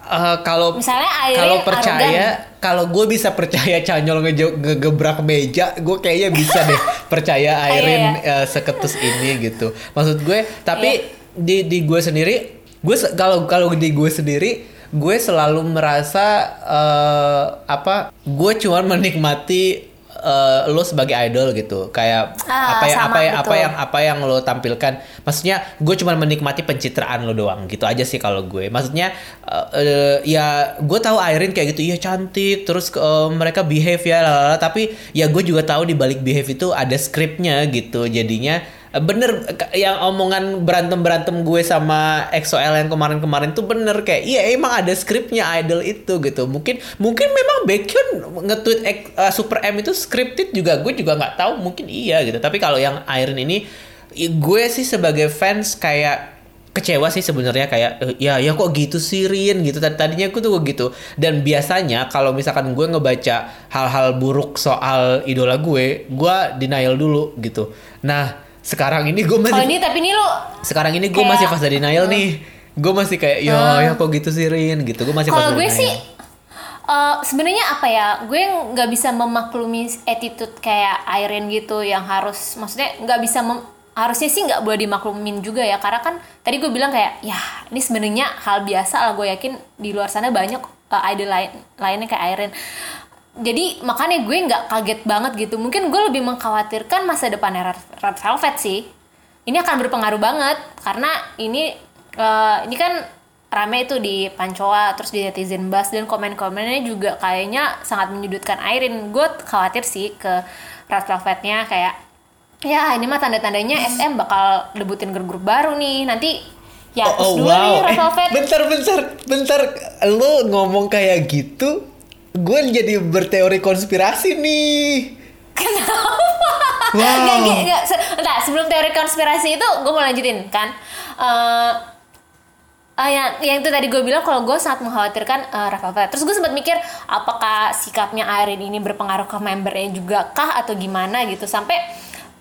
eh, kalau Misalnya kalau percaya kalau gue bisa percaya Canyol ngejo- ngegebrak meja gue kayaknya bisa deh [LAUGHS] percaya Airin Iya, eh, seketus ini gitu maksud gue tapi di di gue sendiri gue kalau kalau di gue sendiri gue selalu merasa eh, apa gue cuma [LAUGHS] menikmati eh, lo sebagai idol gitu. Kayak Ah, apa yang sama, apa yang apa yang apa yang lo tampilkan. Maksudnya gue cuma menikmati pencitraan lo doang. Gitu aja sih kalau gue. Maksudnya eh, eh, ya gue tahu Airin kayak gitu iya cantik. Terus eh, mereka behave ya lalala tapi ya gue juga tahu di balik behave itu ada skripnya gitu. Jadinya bener k- yang omongan berantem berantem gue sama EXO-L yang kemarin-kemarin tuh bener kayak iya emang ada skripnya idol itu gitu. Mungkin mungkin memang Baekhyun nge-tweet eh, Super M itu scripted juga gue juga nggak tahu mungkin iya gitu. Tapi kalau yang Airin ini gue sih sebagai fans kayak kecewa sih sebenarnya kayak "Eh, ya ya kok gitu sih Rin gitu. Tadi tadinya aku tuh gitu. Dan biasanya kalau misalkan gue ngebaca hal-hal buruk soal idola gue gue denial dulu gitu. Nah sekarang ini gue Kalau masih ini tapi ini lo sekarang ini gue kayak- masih fase denial nih. Gue masih kayak ya Ah. ya kok gitu sih Rin? Gitu. Gue masih kalau gue denial. sih eh, sebenarnya apa ya gue nggak bisa memaklumi attitude kayak Airin gitu yang harus maksudnya nggak bisa mem- harusnya sih nggak boleh dimaklumin juga ya karena kan tadi gue bilang kayak ya ini sebenarnya hal biasa lah. Gue yakin di luar sana banyak eh, idol lain lainnya kayak Airin jadi makanya gue nggak kaget banget gitu. Mungkin gue lebih mengkhawatirkan masa depannya Red, Red Velvet sih. Ini akan berpengaruh banget karena ini eh, ini kan rame itu di Pancoa terus di netizen bus dan komen-komennya juga kayaknya sangat menyudutkan Airin. Gue khawatir sih ke Red Velvetnya kayak ya ini mah tanda-tandanya SM bakal debutin grup grup baru nih. Nanti ya terus Oh, dulu nih wow. Red Eh, Velvet. bentar, bentar, bentar. Lo ngomong kayak gitu, gue jadi berteori konspirasi nih. Kenapa? Wow. Nggak, nggak, nggak. Se- Entar, sebelum teori konspirasi itu gue mau lanjutin kan. Eh ah, yang, yang itu tadi gue bilang kalau gue sangat mengkhawatirkan uh, Velvet. Terus gue sempat mikir apakah sikapnya Airin ini berpengaruh ke membernya juga kah atau gimana gitu sampai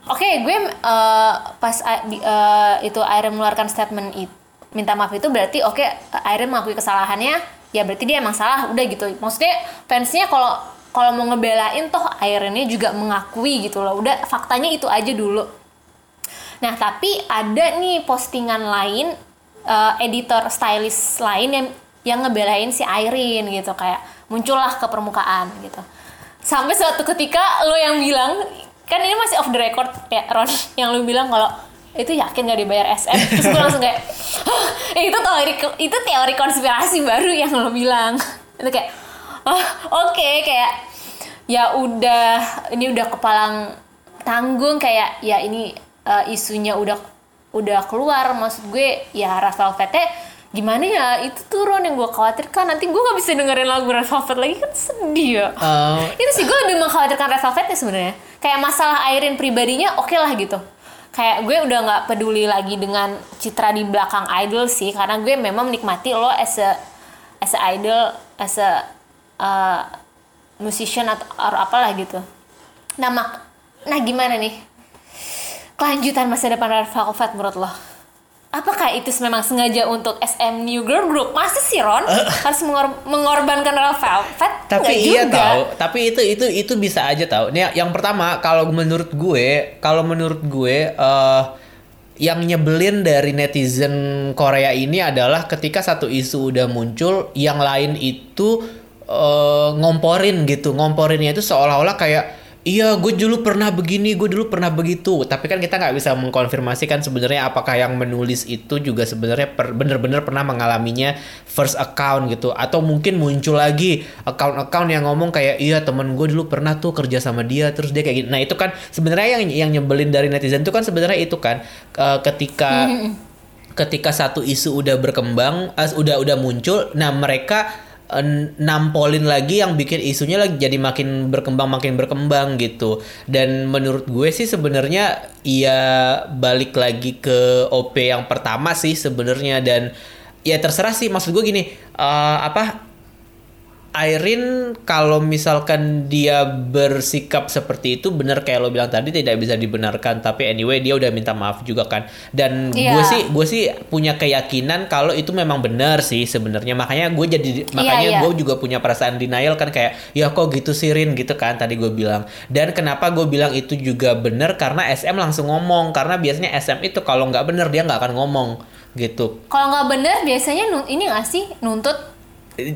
oke gue eh, pas uh, itu Airin mengeluarkan statement itu minta maaf itu berarti oke Airin mengakui kesalahannya ya berarti dia emang salah. Udah gitu. Maksudnya fansnya kalau kalau mau ngebelain toh Airinnya juga mengakui gitu loh. Udah faktanya itu aja dulu. Nah, tapi ada nih postingan lain eh, editor stylist lain yang yang ngebelain si Airin gitu. Kayak muncullah ke permukaan gitu. Sampai suatu ketika lo yang bilang kan ini masih off the record ya Ron [LAUGHS] yang lo bilang kalau itu yakin gak dibayar SM terus gue langsung kayak "Hah, itu teori itu teori konspirasi baru yang lo bilang. Itu kayak oh, oke kayak ya udah ini udah kepalang tanggung kayak ya ini eh, isunya udah udah keluar. Maksud gue ya Red Velvetnya gimana ya? Itu tuh Ron yang gue khawatirkan. Nanti gue gak bisa dengerin lagu Red Velvet lagi kan sedih ya. Eh, itu sih gue lebih mengkhawatirkan Red Velvetnya sebenarnya. Kayak masalah Airin pribadinya oke lah gitu kayak gue udah nggak peduli lagi dengan citra di belakang idol sih karena gue memang menikmati lo as a as a idol as a uh, musician atau, atau apalah gitu. Nah mak nah gimana nih? Kelanjutan masa depan Red Velvet menurut lo apakah itu memang sengaja untuk SM New Girl Group? Masa sih Ron harus mengor- mengorbankan Red Velvet? tapi Nggak iya juga. tahu tapi itu itu itu bisa aja tahu nih yang pertama kalau menurut gue kalau menurut gue eh yang nyebelin dari netizen Korea ini adalah ketika satu isu udah muncul yang lain itu eh, ngomporin gitu ngomporinnya itu seolah-olah kayak Iya, gue dulu pernah begini, gue dulu pernah begitu. Tapi kan kita nggak bisa mengkonfirmasi kan sebenarnya apakah yang menulis itu juga sebenarnya per- bener-bener pernah mengalaminya first account gitu. Atau mungkin muncul lagi account-account yang ngomong kayak iya temen gue dulu pernah tuh kerja sama dia terus dia kayak gitu. Nah itu kan sebenarnya yang yang nyebelin dari netizen itu kan sebenarnya itu kan eh, ketika ketika satu isu udah berkembang, as udah udah muncul, nah mereka nampolin lagi yang bikin isunya lagi jadi makin berkembang makin berkembang gitu. Dan menurut gue sih sebenarnya ya balik lagi ke OP yang pertama sih sebenarnya dan ya terserah sih maksud gue gini eh, apa Airin kalau misalkan dia bersikap seperti itu benar kayak lo bilang tadi tidak bisa dibenarkan. Tapi anyway dia udah minta maaf juga kan. Dan Iya. gue sih gue sih punya keyakinan kalau itu memang benar sih sebenarnya. Makanya gue jadi makanya iya. gue juga punya perasaan denial kan kayak ya kok gitu sih Rin? Gitu kan tadi gue bilang. Dan kenapa gue bilang itu juga benar karena SM langsung ngomong. Karena biasanya SM itu kalau nggak benar dia nggak akan ngomong. Gitu. Kalau nggak bener biasanya ini nggak sih? Nuntut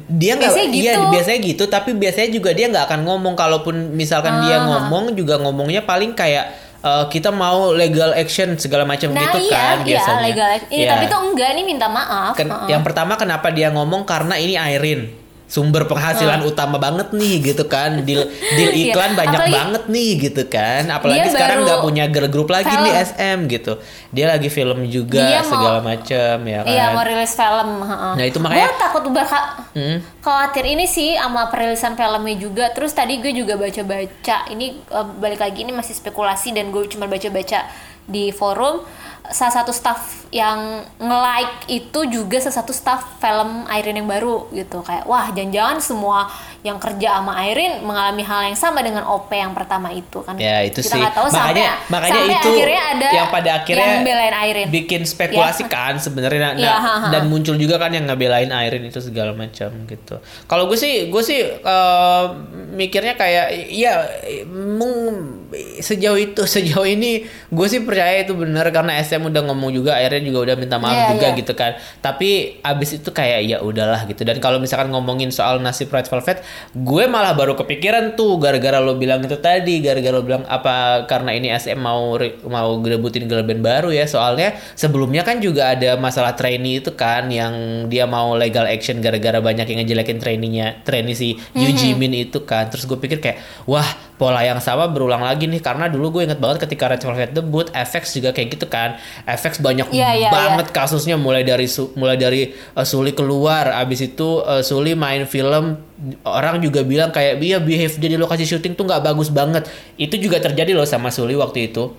dia nggak Biasanya iya gitu. biasanya gitu tapi biasanya juga dia nggak akan ngomong kalaupun misalkan dia Ah. ngomong juga ngomongnya paling kayak eh, kita mau legal action segala macam Nah gitu iya, kan iya biasanya legal. Iya, Iya. tapi tuh enggak nih minta maaf. Ken- Heeh. yang pertama kenapa dia ngomong karena ini Airin sumber penghasilan utama banget nih gitu kan deal deal. [LAUGHS] Iya, iklan banyak apalagi- banget nih gitu kan apalagi sekarang nggak punya girl group lagi film. nih SM gitu dia lagi film juga Dia mau- segala macam ya kan Iya mau rilis film. Nah, itu makanya- Gue takut berka Hmm. khawatir ini sih sama perilisan filmnya juga. Terus tadi gue juga baca-baca. Ini eh, balik lagi ini masih spekulasi dan gue cuma baca-baca di forum. Salah satu staff yang nge-like itu juga salah satu staff film Irene yang baru gitu. Kayak wah jangan-jangan semua yang kerja sama Irene mengalami hal yang sama dengan OP yang pertama itu kan Ya itu kita sih. nggak tahu makanya sampai, makanya sampai itu akhirnya ada yang pada akhirnya yang belain Irene bikin spekulasi Ya. kan sebenarnya nah, [LAUGHS] ha, ha. dan muncul juga kan yang ngebelain Irene itu segala macam gitu. Kalau gue sih gue sih eh, mikirnya kayak ya mung- sejauh itu sejauh ini gue sih percaya itu benar karena SM udah ngomong juga Irene juga udah minta maaf Iya, juga iya. gitu kan. Tapi abis itu kayak ya udahlah gitu. Dan kalau misalkan ngomongin soal nasib Red Velvet, gue malah baru kepikiran tuh gara-gara lo bilang itu tadi, gara-gara lo bilang apa karena ini SM mau mau debutin girl band baru ya. Soalnya sebelumnya kan juga ada masalah trainee itu kan yang dia mau legal action gara-gara banyak yang ngejelekin trainee-nya, trainee si Yu Jimin itu kan. Terus gue pikir kayak wah pola yang sama berulang lagi nih karena dulu gue inget banget ketika Red Velvet debut, FX juga kayak gitu kan. FX banyak Iya, iya, banget kasusnya mulai dari Su- mulai dari uh, Suli keluar abis itu uh, Suli main film orang juga bilang kayak dia behave dia di lokasi syuting tuh nggak bagus banget. Itu juga terjadi loh sama Suli waktu itu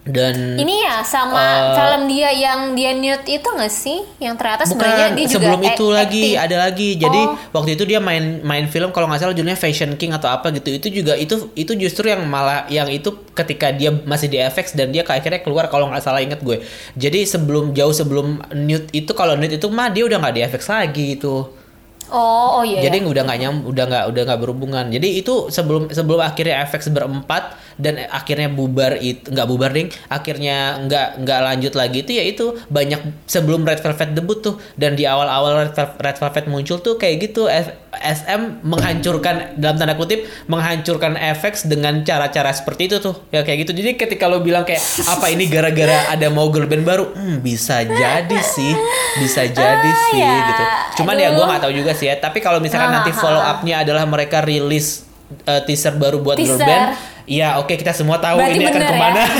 dan Ini ya sama Eh, film dia yang dia nude itu nggak sih? Yang ternyata sebenarnya dia juga sebelum itu lagi acting. ada lagi. Jadi Oh. waktu itu dia main main film kalau nggak salah judulnya Fashion King atau apa gitu. Itu juga itu itu justru yang malah yang itu ketika dia masih di FX dan dia akhirnya keluar kalau nggak salah inget gue. Jadi sebelum jauh sebelum nude itu kalau nude itu mah dia udah nggak di FX lagi itu. Oh, oh iya. Jadi iya. udah nggak nyam, udah nggak udah nggak berhubungan. Jadi itu sebelum sebelum akhirnya FX berempat dan akhirnya bubar itu nggak bubar ding, akhirnya nggak nggak lanjut lagi itu ya itu banyak sebelum Red Velvet debut tuh dan di awal-awal Red, Vel- Red Velvet muncul tuh kayak gitu F- SM menghancurkan dalam tanda kutip menghancurkan FX dengan cara-cara seperti itu tuh ya kayak gitu. Jadi ketika lo bilang kayak apa ini gara-gara ada mau girl band baru, hmm, bisa jadi sih, bisa jadi Ah, sih ya. gitu. Cuman ya gue Aduh. nggak tahu juga sih ya. Tapi kalau misalkan Ah, nanti ah, follow ah. up-nya adalah mereka rilis uh, teaser baru buat girl Teaser. band, ya oke kita semua tahu Berarti ini akan bener ya? ke mana. [LAUGHS]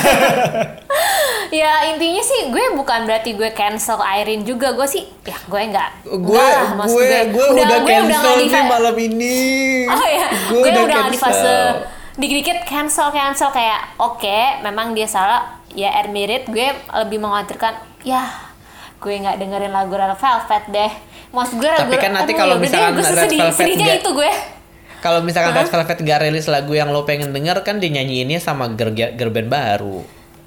Ya intinya sih gue bukan berarti gue cancel Irene juga gue sih ya gue nggak gue lah, maksud gue gue udah, cancel nggak di nih fa- malam ini. [LAUGHS] oh ya Gue gue, udah udah, di fase cancel. dikit-dikit cancel cancel kayak oke memang dia salah ya admit it gue lebih mengkhawatirkan ya gue nggak dengerin lagu Red Velvet deh maksud gue Tapi kan nanti kalau deh, misalkan gue sedih, sedihnya itu gue Kalau misalkan Red Velvet gak rilis lagu yang lo pengen denger kan dinyanyiinnya sama girl, girl band baru.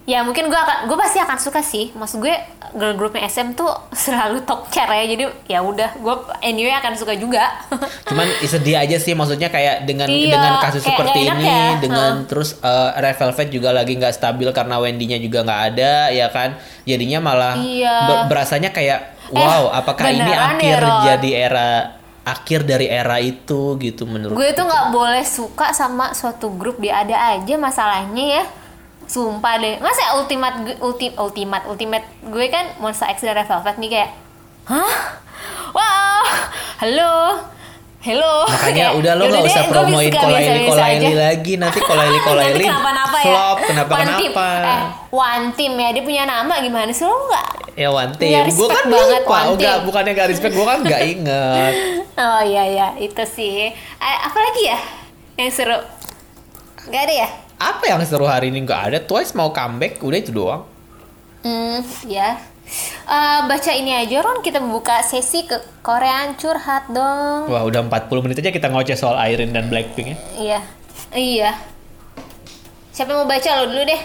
ya mungkin gue akan gue pasti akan suka sih maksud gue girl groupnya SM tuh [LAUGHS] selalu top chair ya jadi ya udah gue anyway akan suka juga [LAUGHS] Cuman sedih aja sih maksudnya kayak dengan Iya, dengan kasus kayak seperti ini ya. dengan Hah. terus eh, Red Velvet juga lagi nggak stabil karena Wendy-nya juga nggak ada ya kan. Jadinya malah Iya. ber- berasanya kayak wow, apakah ini beneran akhir ya, jadi era akhir dari era itu gitu menurut gue tuh nggak boleh suka sama suatu grup dia ada aja masalahnya ya. Sumpah deh. Masa ultimate ulti, ultimate ultimate gue kan Monster X dan Red Velvet nih kayak hah? Wow halo hello. Makanya Kayak, [LAUGHS] udah lo "Yaudah nggak deh, usah promoin Kolaili Kolaili aja." lagi. Nanti Kolaili [LAUGHS] Kolaili Nanti kenapa-napa ya? flop kenapa One team. kenapa eh, one team ya dia punya nama gimana sih? Lo nggak? Ya one team. gue kan banget lupa. One enggak Team. bukannya gak respect gue kan nggak [LAUGHS] inget oh iya iya. Itu sih. Eh, apa lagi ya yang seru? Nggak ada ya? Apa yang seru hari ini? Nggak ada. Twice mau comeback. Udah itu doang. Hmm, ya. Eh, baca ini aja Ron, kita buka sesi ke Korean curhat dong. Wah udah 40 menit aja kita ngoceh soal Irene dan Blackpink ya. Iya. Iya. Siapa yang mau baca lo dulu deh?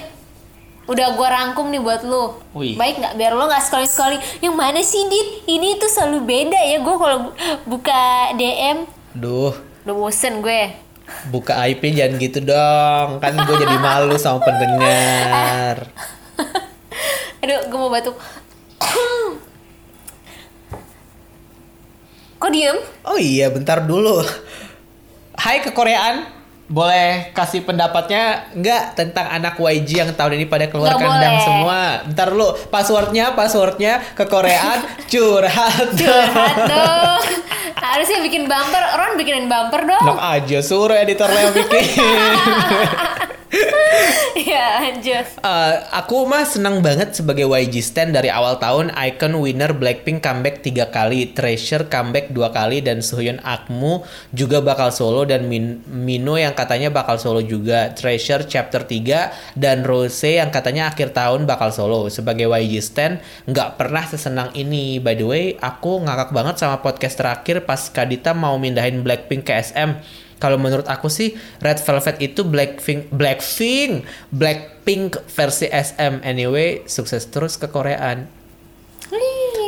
Udah gua rangkum nih buat lu. Wih. Baik nggak? Biar lo nggak sekali-sekali. Yang mana sih Dit? Ini tuh selalu beda ya gue kalau bu- buka DM. Duh, Udah bosen gue. buka IP jangan gitu dong. Kan gue jadi malu sama pendengar. [LAUGHS] Aduh, gue mau batuk. Kok diem? Oh iya, bentar dulu. Hai kekoreaan, boleh kasih pendapatnya nggak tentang anak YG yang tahun ini pada keluar Nggak kandang boleh. semua? Bentar dulu, passwordnya, passwordnya kekoreaan [LAUGHS] curhat. Curhat dong. Harusnya bikin bumper. Ron bikinin bumper dong. Enak aja, suruh editor yang bikin. [LAUGHS] ya lanjut. Eh, aku mah senang banget sebagai YG Stan dari awal tahun Icon winner Blackpink comeback tiga kali Treasure comeback dua kali dan Sohyun Akmu juga bakal solo dan Min- Mino yang katanya bakal solo juga. Treasure chapter 3 dan Rose yang katanya akhir tahun bakal solo. Sebagai YG Stan nggak pernah sesenang ini. By the way aku ngakak banget sama podcast terakhir pas Kadita mau mindahin Blackpink ke SM kalau menurut aku sih Red Velvet itu Blackpink Blackpink Blackpink versi SM anyway sukses terus ke Koreaan.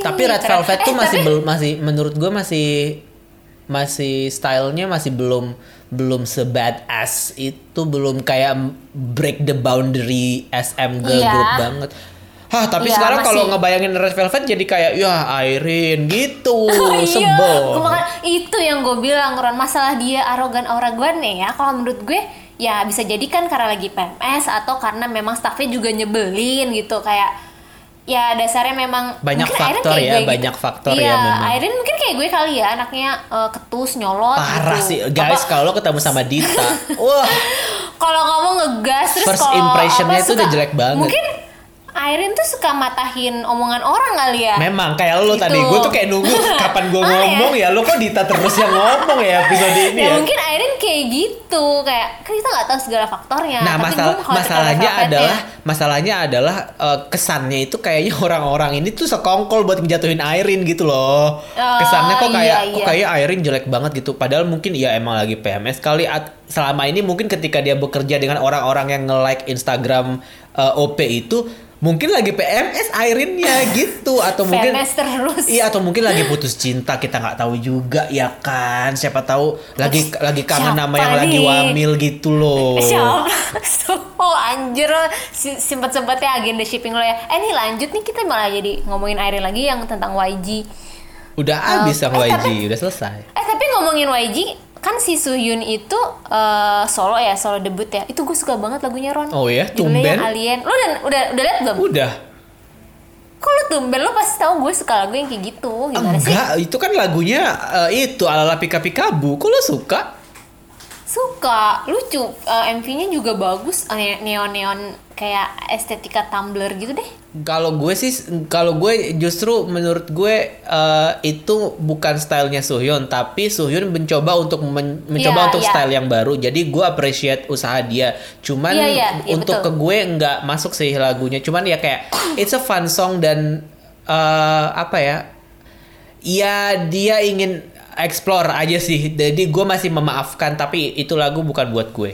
Tapi Red keren. Velvet tuh Eh, masih tapi- belum masih menurut gue masih masih stylenya masih belum belum sebadass itu belum kayak break the boundary SM girl Iya. group banget. Hah, tapi Iya, sekarang kalau ngebayangin Red Velvet jadi kayak ya Irene gitu, [LAUGHS] Iya, sebel. gua makan- itu yang gue bilang Ron masalah dia arogan arogan ya. Kalau menurut gue ya bisa jadi kan karena lagi PMS atau karena memang staffnya juga nyebelin gitu kayak ya dasarnya memang Banyak faktor ya, gue gitu. banyak faktor iya, ya memang. Irene mungkin kayak gue kali ya anaknya eh, ketus nyolot Parah gitu. sih, guys. Kalau lo ketemu sama Dita, [LAUGHS] wah, kalau ngomong ngegas terus First impressionnya itu udah jelek banget. Mungkin Irene tuh suka matahin omongan orang kali ya. memang kayak lo Gitu. tadi. Gue tuh kayak nunggu [LAUGHS] kapan gue Aneh ya? ngomong ya. Lo kok Dita terus yang ngomong ya episode ini ya, ya. mungkin Irene kayak gitu kayak kan kita nggak tahu segala faktornya Nah, tapi masalah masalahnya adalah ya, masalahnya adalah eh, kesannya itu kayaknya orang-orang ini tuh sekongkol buat ngejatuhin Irene gitu loh. Oh, kesannya kok kayak iya, kok iya. kayak Irene jelek banget gitu. Padahal mungkin ya emang lagi PMS kali At- selama ini mungkin ketika dia bekerja dengan orang-orang yang nge-like Instagram eh, OP itu mungkin lagi PMS Irene-nya [LAUGHS] gitu atau mungkin PMS terus Iya atau mungkin lagi putus cinta kita nggak tahu juga ya kan siapa tahu lagi lagi kangen sama yang lagi wamil gitu loh. Siapa? [LAUGHS] Oh anjir sempet sempetnya agenda shipping lo ya. Eh nih lanjut nih kita malah jadi ngomongin Irene lagi yang tentang YG. Udah habis Eh, sama eh, YG, udah selesai. Eh tapi ngomongin YG kan si Suhyun itu eh, solo ya solo debut ya. Itu gue suka banget lagunya Ron. Oh ya, tumben. yang Alien. Lo udah udah udah liat belum? Udah. Kok lo tumben lo pasti tahu gue suka lagu yang kayak gitu. Gimana sih? Enggak, itu kan lagunya eh, itu ala-ala pika-pikabu. Kok lo suka? Suka, lucu. Eh, MV-nya juga bagus, eh, neon-neon kayak estetika Tumblr gitu deh. Kalau gue sih, kalau gue justru menurut gue eh, itu bukan stylenya Suhyun, tapi Suhyun mencoba untuk men- mencoba Iya, untuk iya. style yang baru. Jadi gue appreciate usaha dia. Cuman Iya, iya, iya, untuk betul. ke gue nggak masuk sih lagunya. Cuman ya kayak it's a fun song dan eh, apa ya? Ya dia ingin explore aja sih. Jadi gue masih memaafkan, tapi itu lagu bukan buat gue.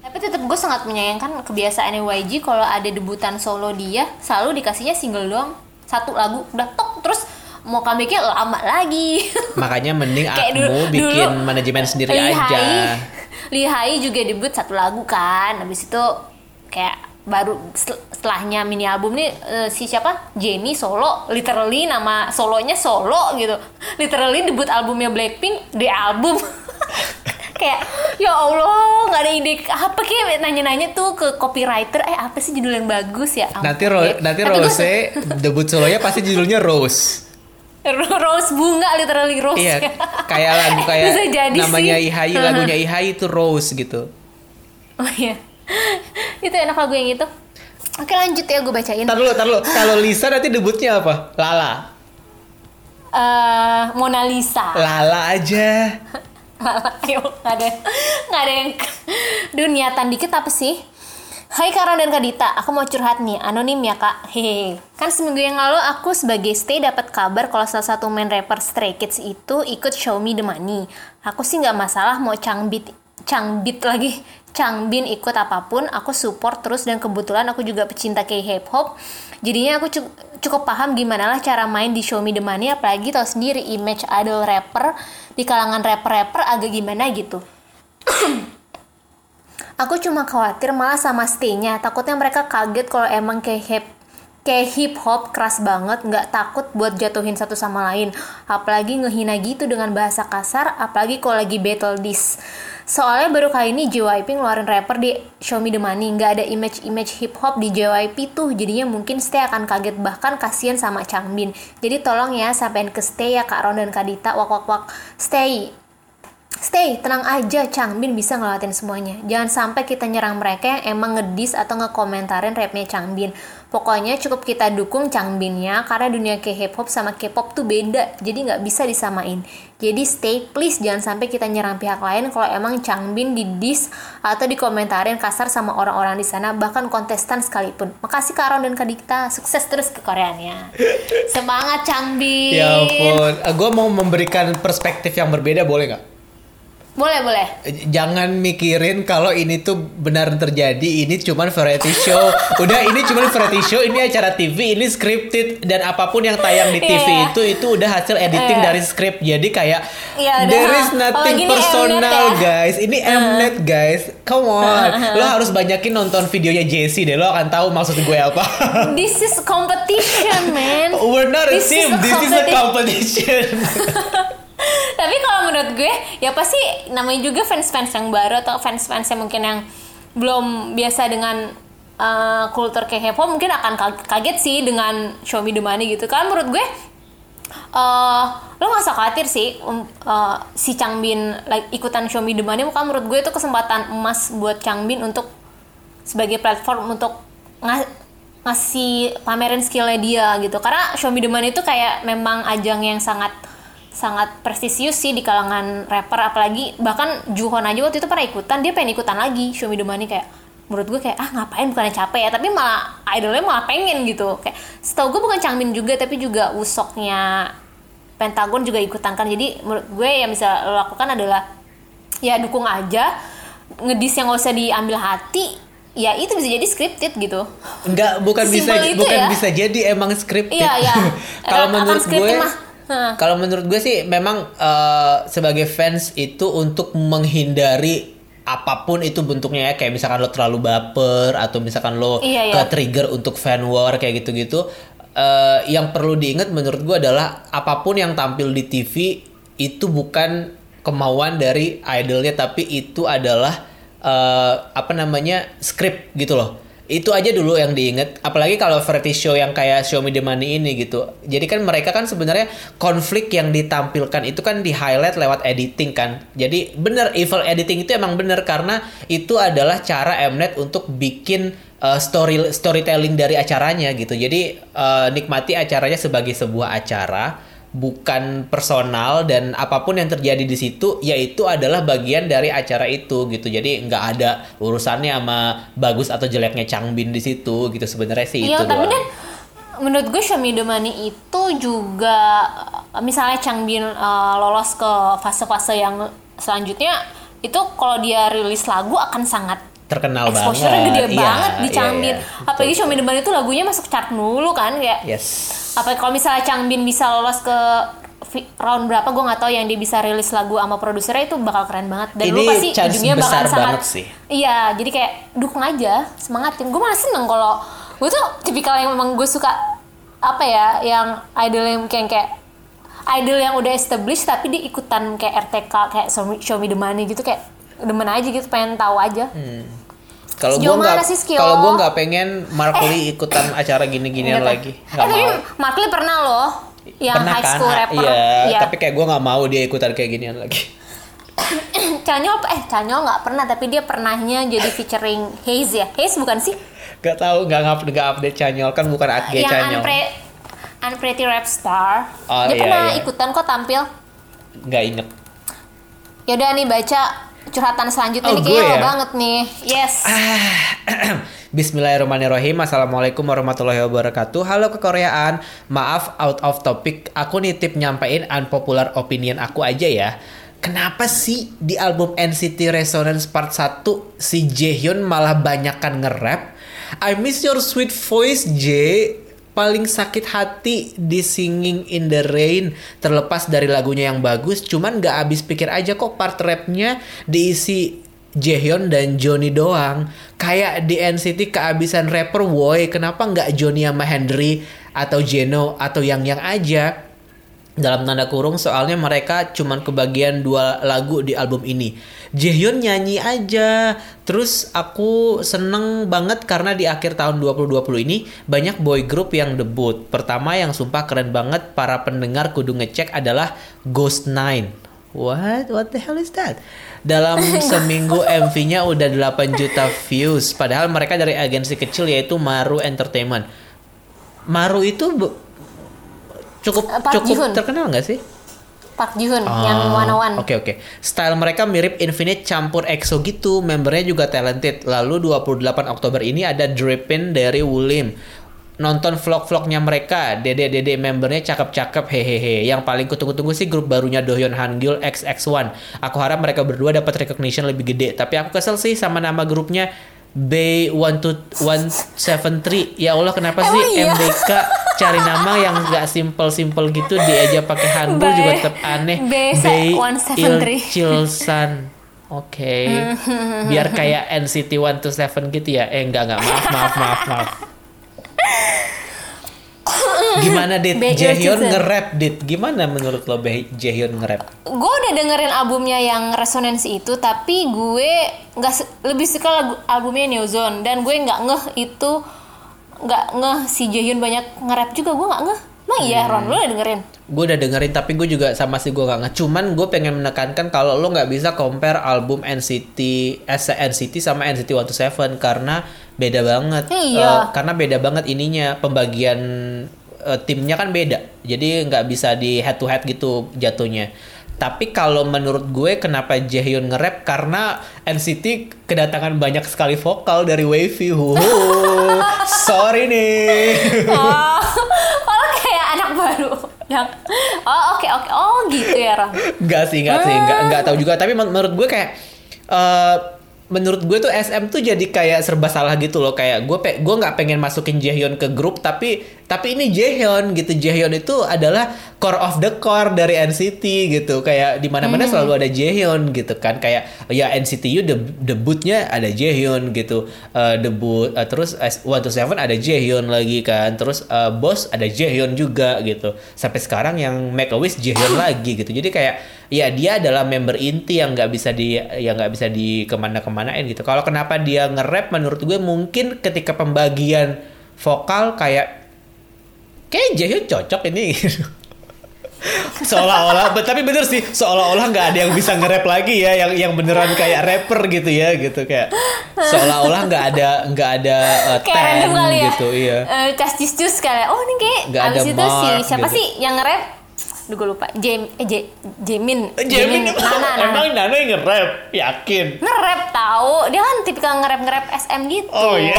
Tapi tetap gue sangat menyayangkan kebiasaan YG kalau ada debutan solo dia selalu dikasihnya single doang satu lagu udah tok terus mau comebacknya lama lagi [LAUGHS] Makanya mending dulu- bikin dulu manajemen sendiri Lihai- aja. Lihai juga debut satu lagu kan habis itu kayak baru setelahnya mini album nih eh, si siapa Jennie solo literally nama solonya solo gitu literally debut albumnya Blackpink di album [LAUGHS] kayak ya Allah nggak ada ide apa kayak nanya-nanya tuh ke copywriter eh apa sih judul yang bagus ya Nanti Ampun, ro ya. nanti Tapi Rose debut solonya pasti judulnya Rose. [LAUGHS] rose bunga literally rose Iya, [LAUGHS] kayak lagu kayak Bisa jadi namanya sih. Ihai, lagunya Ihai itu Rose gitu. Oh iya. [LAUGHS] itu enak lagu yang itu. Oke lanjut ya gue bacain. Tar dulu, tar dulu. Kalau Lisa nanti debutnya apa? Lala. Eh, Mona Lisa. Lala aja. [LAUGHS] Ayo, nggak ada, nggak ada yang. Duh niatan dikit apa sih? Hai Kara dan Kak Dita, aku mau curhat nih, anonim ya kak. Hehe. Kan seminggu yang lalu aku sebagai stay dapat kabar kalau salah satu main rapper Stray Kids itu ikut Show Me The Money. Aku sih nggak masalah mau Changbit, Changbit lagi, Changbin ikut apa pun, aku support terus dan kebetulan aku juga pecinta K-hip hop. Jadinya aku cu- cukup paham gimana lah cara main di Show Me The Money, apalagi tau sendiri image idol rapper di kalangan rapper-rapper agak gimana gitu. [CLEARS THROAT] Aku cuma khawatir malah sama stay-nya. Takutnya mereka kaget kalau emang kayak hip kayak hip hop keras banget, nggak takut buat jatuhin satu sama lain. Apalagi ngehina gitu dengan bahasa kasar, apalagi kalau lagi battle diss. Soalnya baru kali ini JYP ngeluarin rapper di Show Me The Money, nggak ada image-image hip hop di JYP tuh, jadinya mungkin Stay akan kaget bahkan kasihan sama Changbin. Jadi tolong ya sampein ke Stay ya Kak Ron dan Kak Dita, wak wak wak. Stay, Stay, tenang aja, Changbin bisa ngelawatin semuanya. Jangan sampai kita nyerang mereka yang emang ngedis atau ngekomentarin rapnya Changbin. Pokoknya cukup kita dukung Changbinnya karena dunia K-hip hop sama K-pop tuh beda, jadi nggak bisa disamain. Jadi stay, please jangan sampai kita nyerang pihak lain kalau emang Changbin didis atau dikomentarin kasar sama orang-orang di sana, bahkan kontestan sekalipun. Makasih Kak Ron dan Kak Dikta, sukses terus ke Koreanya. [LAUGHS] Semangat Changbin. Ya ampun, gue mau memberikan perspektif yang berbeda boleh nggak? Boleh, boleh. Jangan mikirin kalau ini tuh benar terjadi, ini cuman variety show. [LAUGHS] Udah ini cuman variety show, ini acara TV, ini scripted dan apa pun yang tayang di TV Iya. itu itu udah hasil editing Iya. dari script. Jadi kayak Iya, udah. there is nothing ini personal ya. guys. Ini Mnet guys. Come on. Lo harus banyakin nonton videonya Jesse deh. Lo akan tahu maksud gue apa. [LAUGHS] This is competition, man. We're not a This is team. a This is a competition. [LAUGHS] Tapi kalau menurut gue, ya pasti namanya juga fans-fans yang baru atau fans-fans yang mungkin yang belum biasa dengan uh, kultur kayak hip hop mungkin akan kag- kaget sih dengan Show Me The Money gitu. Kan menurut gue eh lo gak usah khawatir sih um, eh, si Changbin like, ikutan Show Me The Money kan menurut gue itu kesempatan emas buat Changbin untuk sebagai platform untuk nga- ngasih pamerin skillnya dia gitu karena Show Me The Money itu kayak memang ajang yang sangat sangat prestisius sih di kalangan rapper apalagi bahkan Juhon aja waktu itu pernah ikutan dia pengen ikutan lagi Show Me The Money kayak menurut gue kayak ah ngapain bukannya capek ya tapi malah idolnya malah pengen gitu kayak setahu gue bukan Changbin juga tapi juga usoknya Pentagon juga ikutan kan jadi menurut gue yang bisa lo lakukan adalah ya dukung aja ngedis yang gak usah diambil hati ya itu bisa jadi scripted gitu Enggak, bukan bisa itu bukan ya. bisa jadi emang scripted. Iya, iya. [LAUGHS] kalau menurut gue mah. Kalau menurut gue sih memang eh, sebagai fans itu untuk menghindari apa pun itu bentuknya ya. Kayak misalkan lo terlalu baper atau misalkan lo Iya, iya. ke trigger untuk fan war kayak gitu-gitu. Eh, yang perlu diingat menurut gue adalah apa pun yang tampil di TV itu bukan kemauan dari idolnya tapi itu adalah eh, apa namanya script gitu loh itu aja dulu yang diinget apalagi kalau variety show yang kayak Show Me The Money ini gitu. Jadi kan mereka kan sebenarnya konflik yang ditampilkan itu kan di highlight lewat editing kan. Jadi bener evil editing itu emang bener karena itu adalah cara Mnet untuk bikin uh, story storytelling dari acaranya gitu. Jadi uh, nikmati acaranya sebagai sebuah acara bukan personal dan apa pun yang terjadi di situ yaitu adalah bagian dari acara itu gitu jadi nggak ada urusannya sama bagus atau jeleknya Changbin di situ gitu sebenarnya sih Iya, itu tapi doang. kan menurut gue Xiaomi Money itu juga eh, misalnya Changbin eh, lolos ke fase-fase yang selanjutnya itu kalau dia rilis lagu akan sangat terkenal exposure-nya banget. gede Iya, banget di iya, Changbin. iya. Apalagi Xiaomi Deman itu lagunya masuk chart mulu kan kayak. Yes. Apa kalau misalnya Changbin bisa lolos ke round berapa gue nggak tahu. Yang dia bisa rilis lagu sama produsernya itu bakal keren banget. Dan lu Ini pasti chance ujungnya bakal sangat banget sih. iya jadi kayak dukung aja semangatin. Gue malah seneng kalau gue tuh tipikal yang memang gue suka apa ya yang idol yang kayak kayak idol yang udah established tapi dia ikutan kayak RTK kayak Xiaomi, Xiaomi The Money gitu kayak demen aja gitu pengen tahu aja Kalau gue nggak, kalau gue nggak pengen Mark Lee ikutan acara gini-ginian lagi. eh tapi mau. Mark Lee pernah loh yang Pernah high kan? school rapper Iya, Iya. tapi kayak gue nggak mau dia ikutan kayak ginian lagi. [COUGHS] Canyol eh Canyol nggak pernah tapi dia pernahnya jadi featuring Haze ya Haze bukan sih Gak tahu, nggak ngap, nggak update channel kan bukan AG yang channel. Unpre Unpretty Rap Star Oh, dia iya, pernah iya. ikutan kok tampil Nggak inget. yaudah nih baca curhatan selanjutnya Oh, nih kayaknya ya? banget nih. Yes. [CLEARS THROAT] Bismillahirrahmanirrahim. Assalamualaikum warahmatullahi wabarakatuh. Halo kekoreaan. Maaf out of topic. Aku nitip nyampein unpopular opinion aku aja ya. Kenapa sih di album NCT Resonance Part 1 Si Jaehyun malah banyakan nge-rap? I miss your sweet voice J Paling sakit hati di Singing in the Rain Terlepas dari lagunya yang bagus Cuman gak habis pikir aja kok part rapnya diisi Jaehyun dan Johnny doang. Kayak di NCT kehabisan rapper woi, kenapa nggak Johnny sama Henry atau Jeno atau yang yang aja? Dalam tanda kurung soalnya mereka cuman kebagian dua lagu di album ini. Jaehyun nyanyi aja. Terus aku seneng banget karena di akhir tahun 2020 ini banyak boy group yang debut. Pertama yang sumpah keren banget para pendengar kudu ngecek adalah Ghost Nine. What? What the hell is that? Dalam [LAUGHS] seminggu MV-nya udah 8 juta views. Padahal mereka dari agensi kecil yaitu Maru Entertainment. Maru itu cukup Eh, Park cukup Ji-hoon. terkenal nggak sih? Park Ji-hoon yang Ah, One One Oke oke. Style mereka mirip Infinite campur EXO gitu. Membernya juga talented. Lalu 28 Oktober ini ada Drippin dari Wulim. Nonton vlog-vlognya mereka, dede-dede membernya cakep-cakep hehehe. Yang paling kutunggu-tunggu sih grup barunya Dohyeon Hangul XX1. Aku harap mereka berdua dapat recognition lebih gede. Tapi aku kesel sih sama nama grupnya B12173. Ya Allah kenapa sih Emang iya? MDK cari nama yang gak simple-simple gitu dia aja pakai Hangul B- juga tetap aneh. B173. Ilchilsan. Oke. Biar kayak NCT 127 gitu ya. Eh enggak enggak maaf maaf maaf maaf. [LAUGHS] Gimana Dit? Jaehyun nge-rap Dit. Gimana menurut lo Jaehyun nge-rap? gue udah dengerin albumnya yang resonansi itu tapi gue nggak se- lebih suka lagu albumnya Neozone dan gue nggak ngeh itu nggak ngeh si Jaehyun banyak nge-rap juga gue nggak ngeh emang iya Ron lo udah dengerin Gue udah dengerin tapi gue juga sama sih gue gak nge. Cuman gue pengen menekankan kalau lo nggak bisa compare album NCT as NCT sama NCT 127 karena beda banget. Iya. Eh, karena beda banget ininya pembagian eh, timnya kan beda. Jadi nggak bisa di head to head gitu jatuhnya. Tapi kalau menurut gue kenapa Jaehyun nge-rap karena NCT kedatangan banyak sekali vokal dari Wavy. Huhu. [LAUGHS] Sorry nih. oh [LAUGHS] oh kayak anak baru yang oh oke oke oh gitu ya Ron Enggak sih, enggak sih, enggak enggak tahu juga. Tapi men- menurut gue kayak eh menurut gue tuh SM tuh jadi kayak serba salah gitu loh. Kayak gue pe gue nggak pengen masukin Jaehyun ke grup, tapi tapi ini Jaehyun gitu. Jaehyun itu adalah core of the core dari NCT gitu. Kayak di mana-mana selalu ada Jaehyun gitu kan. Kayak ya NCT U deb- debutnya ada Jaehyun gitu. Eh, debut eh, terus One to Seven ada Jaehyun lagi kan. Terus eh, Boss ada Jaehyun juga gitu. Sampai sekarang yang Make a Wish Jaehyun [COUGHS] lagi gitu. Jadi kayak ya dia adalah member inti yang nggak bisa di yang nggak bisa di ke mana-kemanain gitu. Kalau kenapa dia nge-rap menurut gue mungkin ketika pembagian vokal kayak kayak Jaehyun cocok ini. Seolah-olah tapi bener sih seolah-olah nggak ada yang bisa nge-rap lagi ya yang yang beneran kayak rapper gitu ya gitu kayak seolah-olah nggak ada nggak ada uh, kayak ten kali ya. gitu iya. Eh, cas cis cus kali oh ini kayak Nggak ada abis itu si mark siapa gitu. sih yang nge-rap Duh gue lupa Jem eh J, Jamin Jamin Nana Nana emang Nana yang nge-rap yakin nge-rap tahu dia kan tipikal nge-rap nge-rap SM gitu Oh iya,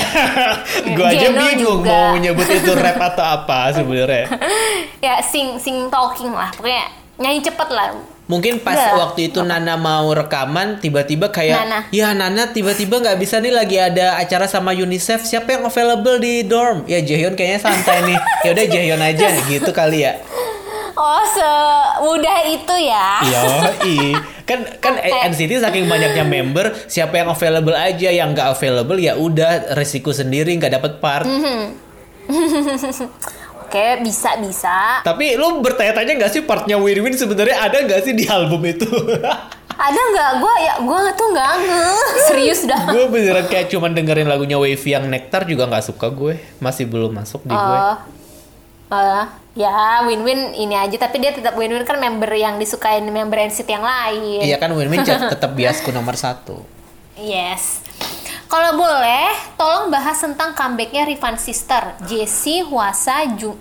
gue aja Jeno bingung juga. mau nyebut itu rap atau apa sebenarnya. [LAUGHS] ya sing sing talking lah pokoknya nyanyi cepet lah Mungkin pas Udah. waktu itu Nana mau rekaman, tiba-tiba kayak, Nana. ya Nana tiba-tiba nggak bisa nih lagi ada acara sama UNICEF. Siapa yang available di dorm? Ya Jaehyun kayaknya santai nih. Ya udah Jaehyun aja gitu kali ya. Oh, semudah itu ya. Iya, kan kan NCT saking banyaknya member, siapa yang available aja, yang nggak available ya udah resiko sendiri nggak dapat part. [LAUGHS] Oke, bisa bisa. Tapi lu bertanya-tanya nggak sih partnya Win-Win sebenarnya ada nggak sih di album itu? [LAUGHS] Ada nggak? Gua ya, gua tuh nggak nge. Serius dah. gue beneran kayak cuman dengerin lagunya Wavy yang Nectar juga nggak suka gue, masih belum masuk di gue. Oh, eh, ya win-win ini aja. Tapi dia tetap win-win kan member yang disukain member NCT yang lain. Iya kan Win-Win [LAUGHS] tetap biasku nomor satu. Yes. Kalau boleh, tolong bahas tentang comebacknya Rivan Sister, Jessie, Hwasa, Jung,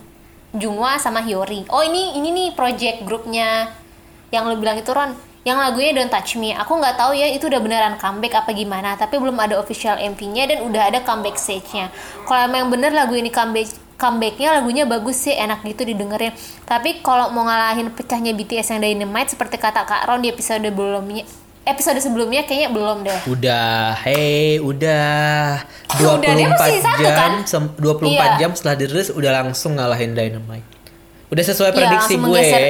Junghwa sama Hyori. Oh ini ini nih project grupnya yang lo bilang itu Ron. Yang lagunya Don't Touch Me. Aku nggak tahu ya itu udah beneran comeback apa gimana. Tapi belum ada official MV-nya dan udah ada comeback stage-nya. Kalau emang bener lagu ini comeback comebacknya lagunya bagus sih enak gitu didengerin tapi kalau mau ngalahin pecahnya BTS yang Dynamite seperti kata Kak Ron di episode belumnya episode sebelumnya kayaknya belum deh Udah, hey, udah 24 Udah, dia masih satu, jam, kan? sem- 24 Iya. jam setelah dirilis udah langsung ngalahin Dynamite. Udah sesuai Iya, prediksi langsung gue. menggeser.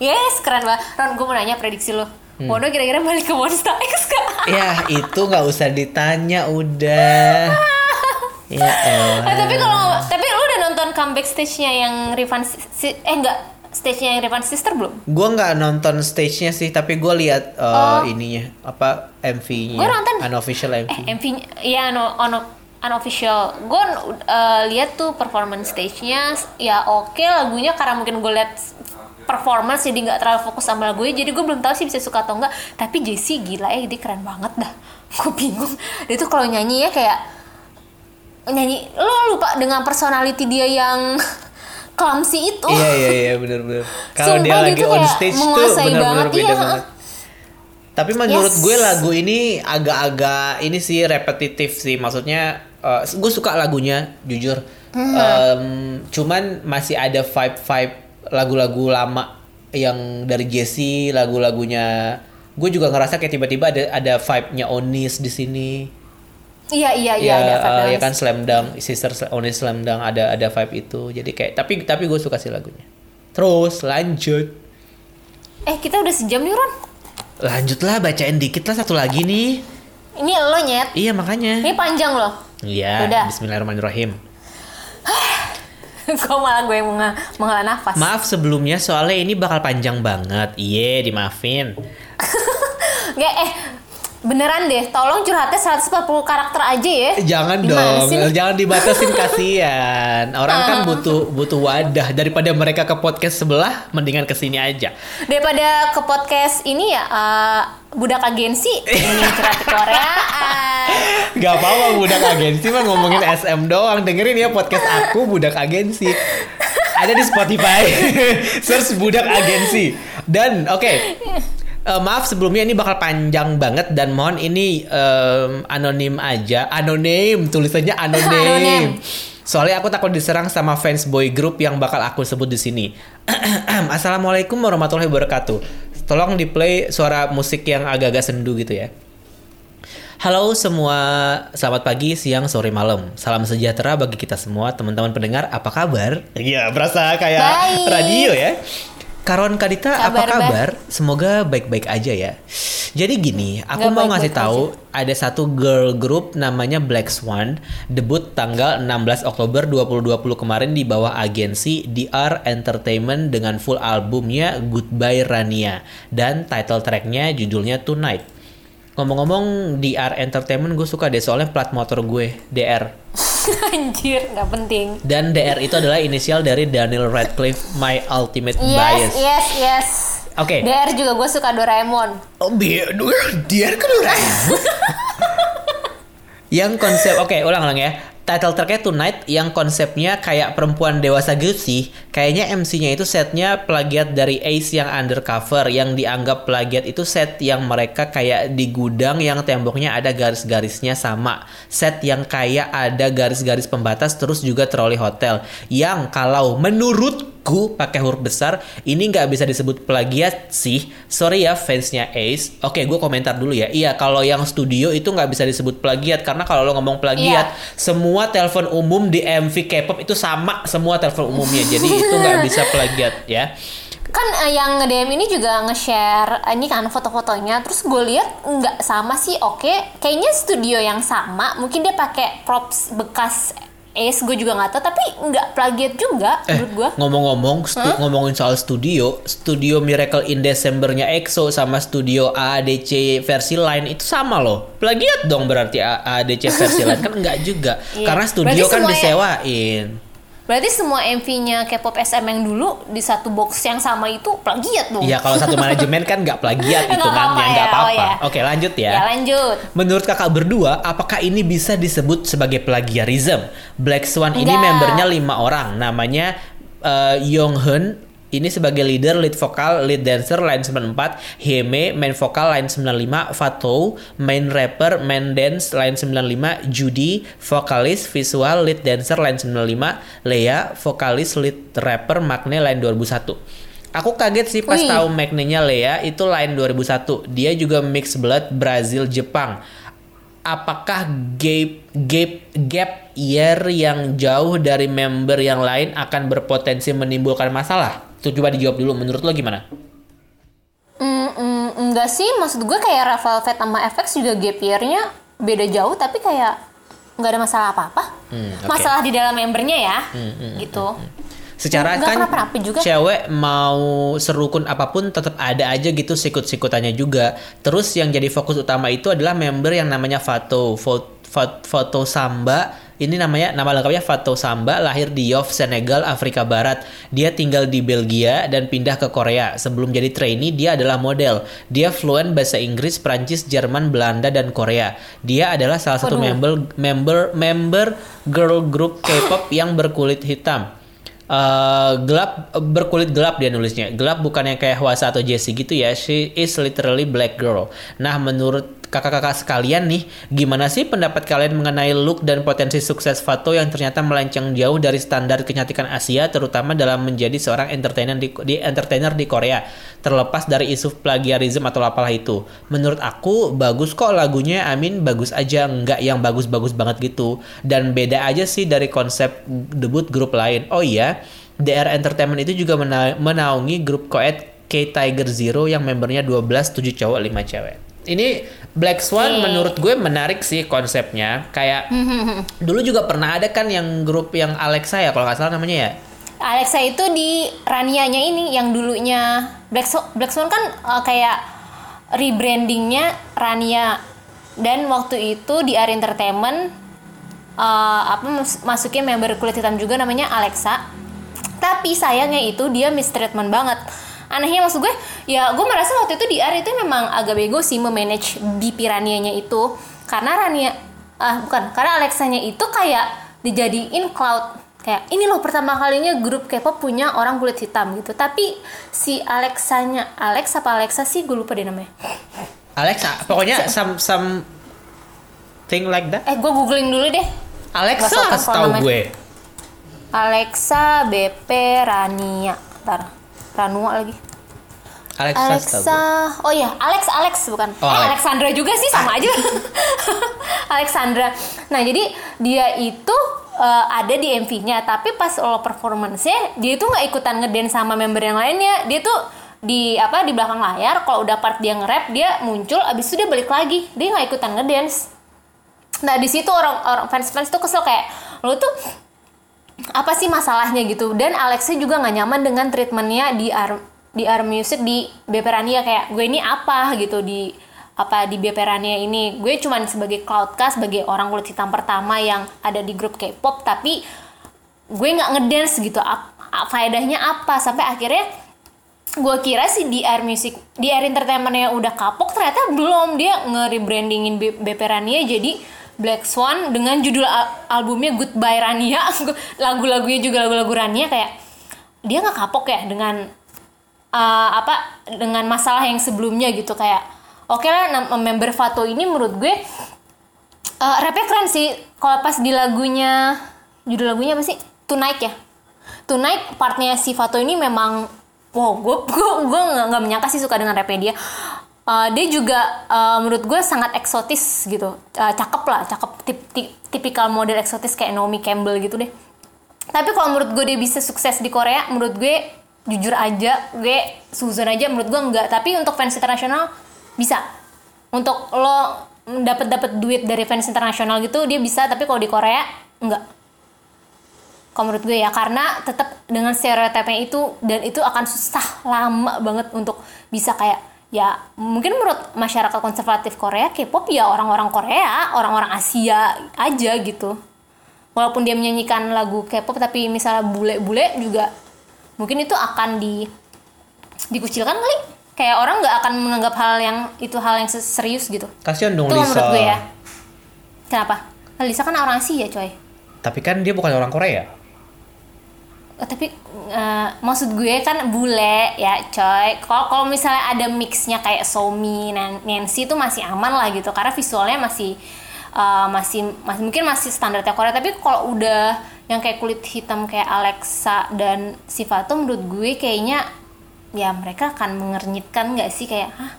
Yes, keren banget. Ron, gue mau nanya prediksi lo. Hmm. Wono kira-kira balik ke Monster X gak? Ya, itu nggak usah ditanya udah. [LAUGHS] ya elah. Eh, tapi kalau tapi nonton comeback stage-nya yang Rivan Si- eh enggak stage-nya yang Rivan Sister belum? Gue nggak nonton stage-nya sih, tapi gue lihat uh, ininya apa MV-nya, Gua nonton. unofficial MV. Eh, MV ya no, ono unofficial. Gue lihat tuh performance stage-nya ya oke lagunya karena mungkin gue lihat performance jadi nggak terlalu fokus sama lagunya jadi gue belum tahu sih bisa suka atau enggak tapi Jessie gila ya dia keren banget dah [LAUGHS] gue bingung dia tuh kalau nyanyi ya kayak nyanyi lo lupa dengan personality dia yang [LAUGHS] clumsy itu Iya iya iya benar-benar. [LAUGHS] Kalau dia lagi on stage tuh benar-benar banget, beda iya. banget. Tapi menurut Yes. gue lagu ini agak-agak ini sih repetitif sih. Maksudnya eh, gue suka lagunya jujur. Hmm. Em, cuman masih ada vibe-vibe lagu-lagu lama yang dari Jessie, lagu-lagunya gue juga ngerasa kayak tiba-tiba ada ada vibe-nya Onis di sini. Iya iya iya ya, ada vibe ya kan Slam Dunk, Sister Onis Slam Dunk ada ada vibe itu. Jadi kayak tapi tapi gue suka sih lagunya. Terus lanjut. eh kita udah sejam nih Ron Lanjutlah bacain dikit lah satu lagi nih. ini lo nyet Iya makanya. ini panjang loh Iya. Udah. Bismillahirrahmanirrahim. [SIGHS] kok malah gue yang menga- menghela nafas Maaf sebelumnya soalnya ini bakal panjang banget. Iya dimaafin. [LAUGHS] Nggak, eh beneran deh tolong curhatnya 140 karakter aja ya Jangan Gimana dong, sih? jangan dibatasin [LAUGHS] kasihan. Orang kan butuh butuh wadah daripada mereka ke podcast sebelah, mendingan ke sini aja. daripada ke podcast ini ya eh, budak agensi ini curhat Koreaan [LAUGHS] Gak apa-apa budak agensi mah ngomongin SM doang. Dengerin ya podcast aku budak agensi. Ada di Spotify. [LAUGHS] Search budak agensi. Dan oke. Eh, maaf sebelumnya ini bakal panjang banget dan mohon ini em, anonim aja. Anonim tulisannya anonim. Anonim. Soalnya aku takut diserang sama fans boy group yang bakal aku sebut di sini. [CLEARS THROAT] Assalamualaikum warahmatullahi wabarakatuh. Tolong di play suara musik yang agak-agak sendu gitu ya. Halo semua, selamat pagi, siang, sore, malam. Salam sejahtera bagi kita semua, teman-teman pendengar. Apa kabar? Iya, berasa kayak Baik. radio ya. Karon Kadita, apa Kabar, Bah? Semoga baik-baik aja ya. Jadi gini, aku Nggak mau baik-baik ngasih tahu ada satu girl group namanya Black Swan debut tanggal 16 Oktober 2020 kemarin di bawah agensi DR Entertainment dengan full albumnya Goodbye Rania dan title tracknya judulnya Tonight. Ngomong-ngomong DR Entertainment gue suka deh soalnya plat motor gue DR [LAUGHS] anjir nggak penting dan DR itu adalah inisial dari Daniel Radcliffe My Ultimate yes Bias. yes yes Oke. DR juga gue suka Doraemon Oh, biar dia kan Doraemon. [LAUGHS] yang konsep oke ulang-ulang ya. Title tracknya Tonight yang konsepnya kayak perempuan dewasa gitu sih. Kayaknya MC-nya itu setnya plagiat dari Ace yang undercover yang dianggap plagiat itu set yang mereka kayak di gudang yang temboknya ada garis-garisnya sama. Set yang kayak ada garis-garis pembatas terus juga troli hotel. Yang kalau menurut menurutku pakai huruf besar ini nggak bisa disebut plagiat sih. Sorry ya fansnya Ace. Oke, gue komentar dulu ya. Iya, kalau yang studio itu nggak bisa disebut plagiat karena kalau lo ngomong plagiat, Iya. semua telepon umum di MV K-pop itu sama semua telepon umumnya. Jadi [LAUGHS] itu nggak bisa plagiat ya. kan eh, yang nge-DM ini juga nge-share eh, ini kan foto-fotonya terus gue lihat nggak sama sih oke kayaknya studio yang sama mungkin dia pakai props bekas Ace gue juga nggak tahu tapi nggak plagiat juga Eh, menurut gue ngomong-ngomong, stu- ngomongin soal studio, studio Miracle in Decembernya EXO sama studio AADC versi lain itu sama loh. Plagiat dong berarti A- AADC versi lain kan enggak juga. [LAUGHS] Iya. Karena studio Berarti kan semuanya- disewain. Berarti semua MV-nya K-pop SM yang dulu di satu box yang sama itu plagiat dong Iya, kalau satu manajemen kan nggak plagiat [LAUGHS] Nggak hitungannya, apa-apa nggak ya, oh apa-apa. ya. Oke, lanjut ya. ya lanjut Menurut kakak berdua, apakah ini bisa disebut sebagai plagiarism? Black Swan ini Enggak. membernya lima orang, namanya eh, Yonghyun ini sebagai leader, lead vokal, lead dancer line 94, Heme main vokal line 95, Fatou main rapper, main dance line 95, Judy vokalis, visual, lead dancer line 95, Lea vokalis, lead rapper, Magne line 2001. Aku kaget sih pas Wih. tahu Magne-nya Lea itu line 2001. Dia juga mix blood Brazil Jepang. Apakah gap gap gap year yang jauh dari member yang lain akan berpotensi menimbulkan masalah? Tuh coba dijawab dulu. Menurut lo gimana? Mm, mm, enggak sih maksud gue kayak Rafael Vet sama FX juga gap year-nya beda jauh tapi kayak nggak ada masalah apa-apa Hmm, oke. masalah di dalam membernya ya gitu Secara Nggak kan juga. cewek mau serukun apa pun tetap ada aja gitu sikut-sikutannya juga. Terus yang jadi fokus utama itu adalah member yang namanya Fato, Fo- Fo- Foto Samba. Ini namanya nama lengkapnya Fato Samba, lahir di Yoff, Senegal, Afrika Barat. Dia tinggal di Belgia dan pindah ke Korea. Sebelum jadi trainee, dia adalah model. Dia fluent bahasa Inggris, Prancis, Jerman, Belanda, dan Korea. Dia adalah salah satu Waduh. member member member girl group K-pop yang berkulit hitam. Eh, gelap berkulit gelap dia nulisnya. Gelap bukan yang kayak Hwasa atau Jessie gitu ya. She is literally black girl. Nah menurut kakak-kakak sekalian nih gimana sih pendapat kalian mengenai look dan potensi sukses Fato yang ternyata melenceng jauh dari standar kecantikan Asia terutama dalam menjadi seorang entertainer di, di entertainer di Korea terlepas dari isu plagiarisme atau apalah itu? Menurut aku bagus kok lagunya Amin. Bagus aja. Nggak yang bagus-bagus banget gitu. Dan beda aja sih dari konsep debut grup lain. Oh iya DR Entertainment itu juga mena- menaungi grup koet K Tiger Zero yang membernya 12 7 cowok 5 cewek ini Black Swan Oke. menurut gue menarik sih konsepnya. Kayak [LAUGHS] dulu juga pernah ada kan yang grup yang Alexa ya kalau nggak salah namanya ya? Alexa itu di Ranianya ini yang dulunya Black Swan, Black Swan kan uh, kayak rebrandingnya Rania. Dan waktu itu di Ar Entertainment uh, apa mas- masukin member kulit hitam juga namanya Alexa. Tapi sayangnya itu dia mistreatment banget anehnya maksud gue ya gue merasa waktu itu di Ar itu memang agak bego sih memanage BP Ranianya itu. Karena Rania ah bukan karena Alexanya itu kayak dijadiin cloud. Kayak ini loh pertama kalinya grup K-pop punya orang kulit hitam gitu. Tapi si Alexanya Alex apa Alexa sih? Gue lupa deh namanya. Alexa pokoknya some some thing like that. Eh gue googling dulu deh. Alexa kasih tahu gue. Alexa BP Rania. Ntar Ranua lagi Alexa, Alexa, oh ya Alex Alex bukan? Oh, eh Alex. Alexandra juga sih sama aja. [LAUGHS] Alexandra. Nah jadi dia itu eh, ada di MV-nya, tapi pas lo performance-nya dia itu nggak ikutan ngedance sama member yang lainnya. Dia tuh di apa di belakang layar, kalau udah part dia nge-rap dia muncul, abis itu dia balik lagi. Dia nggak ikutan ngedance. Nah di situ orang orang fans fans tuh kesel kayak lo tuh apa sih masalahnya gitu? Dan Alexia juga nggak nyaman dengan treatmentnya di Ar di Ar Music di BP Rania. Kayak gue ini apa? gitu di apa di BP Rania ini. Gue cuman sebagai cloudcast sebagai orang kulit hitam pertama yang ada di grup K-pop tapi gue nggak ngedance gitu. Ap- a- faedahnya apa? Sampai akhirnya gue kira sih di Air Music di Air Entertainment yang udah kapok ternyata belum. Dia nge-rebrandingin B- BP Rania jadi Black Swan dengan judul al- albumnya Goodbye Rania. [LAUGHS] Lagu-lagunya juga lagu-lagu Rania kayak dia nggak kapok ya dengan uh, apa dengan masalah yang sebelumnya gitu. Kayak oke lah nam- member Fato ini menurut gue uh, rapnya keren sih. Kalau pas di lagunya judul lagunya apa sih? Tonight ya. Tonight partnya si Fato ini memang wow gue gue gue nggak menyangka sih suka dengan rapnya dia Eh, dia juga eh, menurut gue sangat eksotis gitu. Eh, cakep lah cakep. Tip, tip- tipikal model eksotis kayak Naomi Campbell gitu deh. Tapi kalau menurut gue dia bisa sukses di Korea menurut gue jujur aja gue Susan aja menurut gue enggak. Tapi untuk fans internasional bisa. Untuk lo dapat dapat duit dari fans internasional gitu dia bisa. Tapi kalau di Korea enggak. Kalau menurut gue ya karena tetap dengan stereotipnya itu dan itu akan susah lama banget untuk bisa kayak ya mungkin menurut masyarakat konservatif Korea K-pop ya orang-orang Korea orang-orang Asia aja gitu. Walaupun dia menyanyikan lagu K-pop tapi misalnya bule-bule juga mungkin itu akan di dikucilkan kali. Kayak orang nggak akan menganggap hal yang itu hal yang se- serius gitu. Kasihan dong itu Lisa. menurut gue ya. Kenapa? Lisa kan orang Asia coy. Tapi kan dia bukan orang Korea. Oh, tapi eh, maksud gue kan bule ya coy. Kalau kalau misalnya ada mixnya kayak Somi Nan- Nancy itu masih aman lah gitu. Karena visualnya masih eh, masih masih mungkin masih standarnya Korea tapi kalau udah yang kayak kulit hitam kayak Alexa dan Sivato menurut gue kayaknya ya mereka akan mengernyitkan nggak sih? Kayak hah?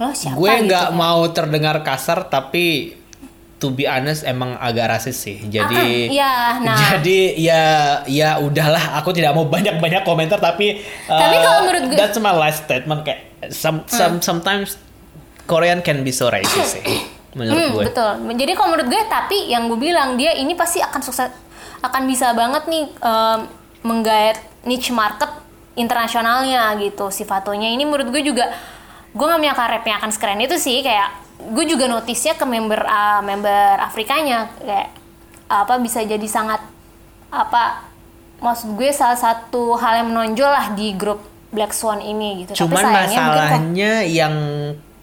Lo siapa gue gitu nggak kan. mau terdengar kasar tapi to be honest emang agak rasis sih. Jadi Ah, ah, iya, nah. jadi ya ya udahlah aku tidak mau banyak-banyak komentar tapi Tapi uh, kalau menurut gue- Hmm. that's my last statement kayak some, some sometimes Korean can be so racist sih menurut Hmm, gue. betul. Jadi kalau menurut gue, tapi yang gue bilang dia ini pasti akan sukses, akan bisa banget nih em, menggait niche market internasionalnya gitu. Si Fatonya ini menurut gue juga, gue nggak menyangka rapnya akan sekeren itu sih. Kayak gue juga notisnya ke member ah, member Afrikanya kayak apa bisa jadi sangat apa maksud gue salah satu hal yang menonjol lah di grup Black Swan ini gitu. Cuman tapi sayangnya mungkin kok- masalahnya yang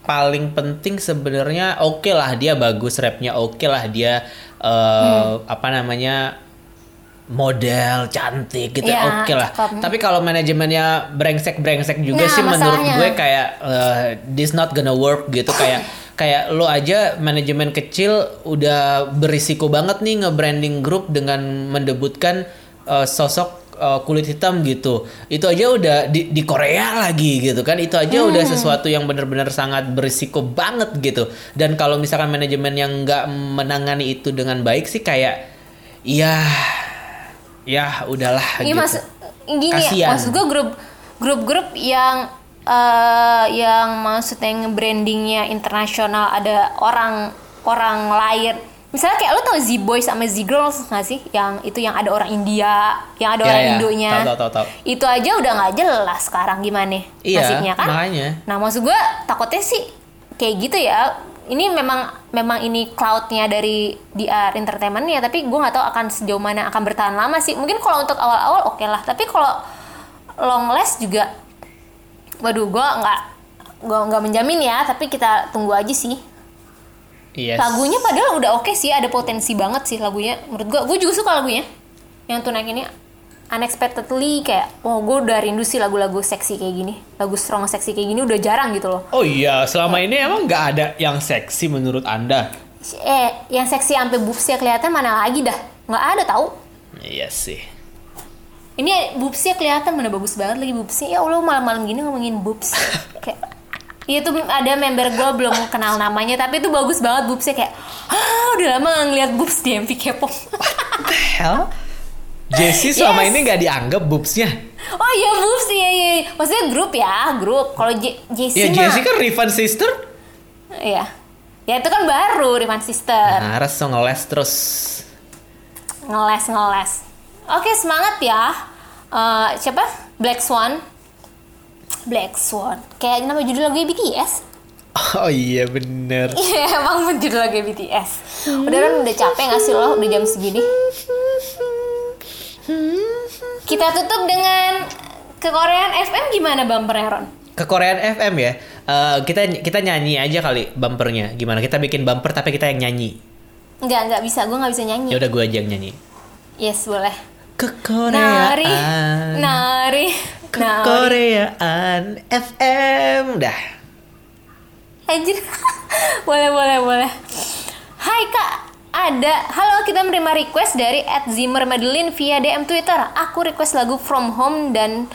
paling penting sebenarnya oke lah dia bagus rapnya oke lah dia eh, Hmm. apa namanya model cantik gitu Iya, oke lah. cakep. Tapi kalau manajemennya brengsek brengsek juga Nah, sih menurut masalahnya. gue kayak eh, this not gonna work gitu kayak [LAUGHS] kayak lo aja manajemen kecil udah berisiko banget nih nge-branding grup dengan mendebutkan eh, sosok eh, kulit hitam gitu. Itu aja udah di, di Korea lagi gitu kan. Itu aja udah sesuatu yang benar-benar sangat berisiko banget gitu. Dan kalau misalkan manajemen yang nggak menangani itu dengan baik sih kayak ya ya udahlah Iya gitu. mas, gini Kasian. maksud gue grup grup-grup yang eh yang maksudnya brandingnya internasional ada orang orang lain. Misalnya kayak lo tau Z Boys sama Z Girls nggak sih? Yang itu yang ada orang India, yang ada Ya, orang ya. Indonya. Itu aja udah nggak jelas sekarang gimana Iya, nasibnya kan? makanya. Nah maksud gue takutnya sih kayak gitu ya. Ini memang memang ini cloudnya dari DR Entertainment ya, tapi gue nggak tahu akan sejauh mana akan bertahan lama sih. Mungkin kalau untuk awal-awal oke lah, tapi kalau long last juga, waduh gue nggak gue nggak menjamin ya, tapi kita tunggu aja sih. Yes. Lagunya padahal udah oke sih, ada potensi banget sih lagunya. Menurut gue, gue juga suka lagunya. Yang tunak ini unexpectedly kayak, wah gue udah rindu sih lagu-lagu seksi kayak gini. Lagu strong seksi kayak gini udah jarang gitu loh. Oh iya, selama ini emang nggak ada yang seksi menurut anda? Eh, yang seksi sampai boobsnya kelihatan mana lagi dah? Nggak ada tahu. Iya sih. Ini boobsnya kelihatan mana bagus banget lagi boobsnya. Ya Allah malam-malam gini ngomongin boobs. kayak Iya tuh ada member gue belum kenal namanya tapi itu bagus banget boobsnya kayak ah udah lama nggak ngeliat boobs di MV K-pop. Hell? Jessie selama Yes. ini nggak dianggap boobsnya. oh iya boobs iya iya. Maksudnya grup ya grup. Kalau J- Ya Jessie mah Jessie kan Rivan sister. iya. Ya itu kan baru Rivan Sister. Nah, harus ngeles terus. ngeles ngeles oke semangat ya Eh, siapa Black Swan Black Swan kayak nama judul lagu BTS Oh iya bener. [LAUGHS] Iya emang judul lagu BTS udah kan udah capek nggak sih lo udah jam segini kita tutup dengan ke Korean FM gimana bumpernya Ron Ke Korean FM ya. Eh, kita kita nyanyi aja kali bumpernya. Gimana? Kita bikin bumper tapi kita yang nyanyi. nggak nggak bisa gue nggak bisa nyanyi Ya udah gue aja yang nyanyi. yes boleh Ke nari Koreaan. nari Ke nari Koreaan FM dah. Anjir. [LAUGHS] boleh, boleh, boleh. Hai Kak ada Halo kita menerima request dari Ed Zimmer Madeline via DM Twitter Aku request lagu From Home dan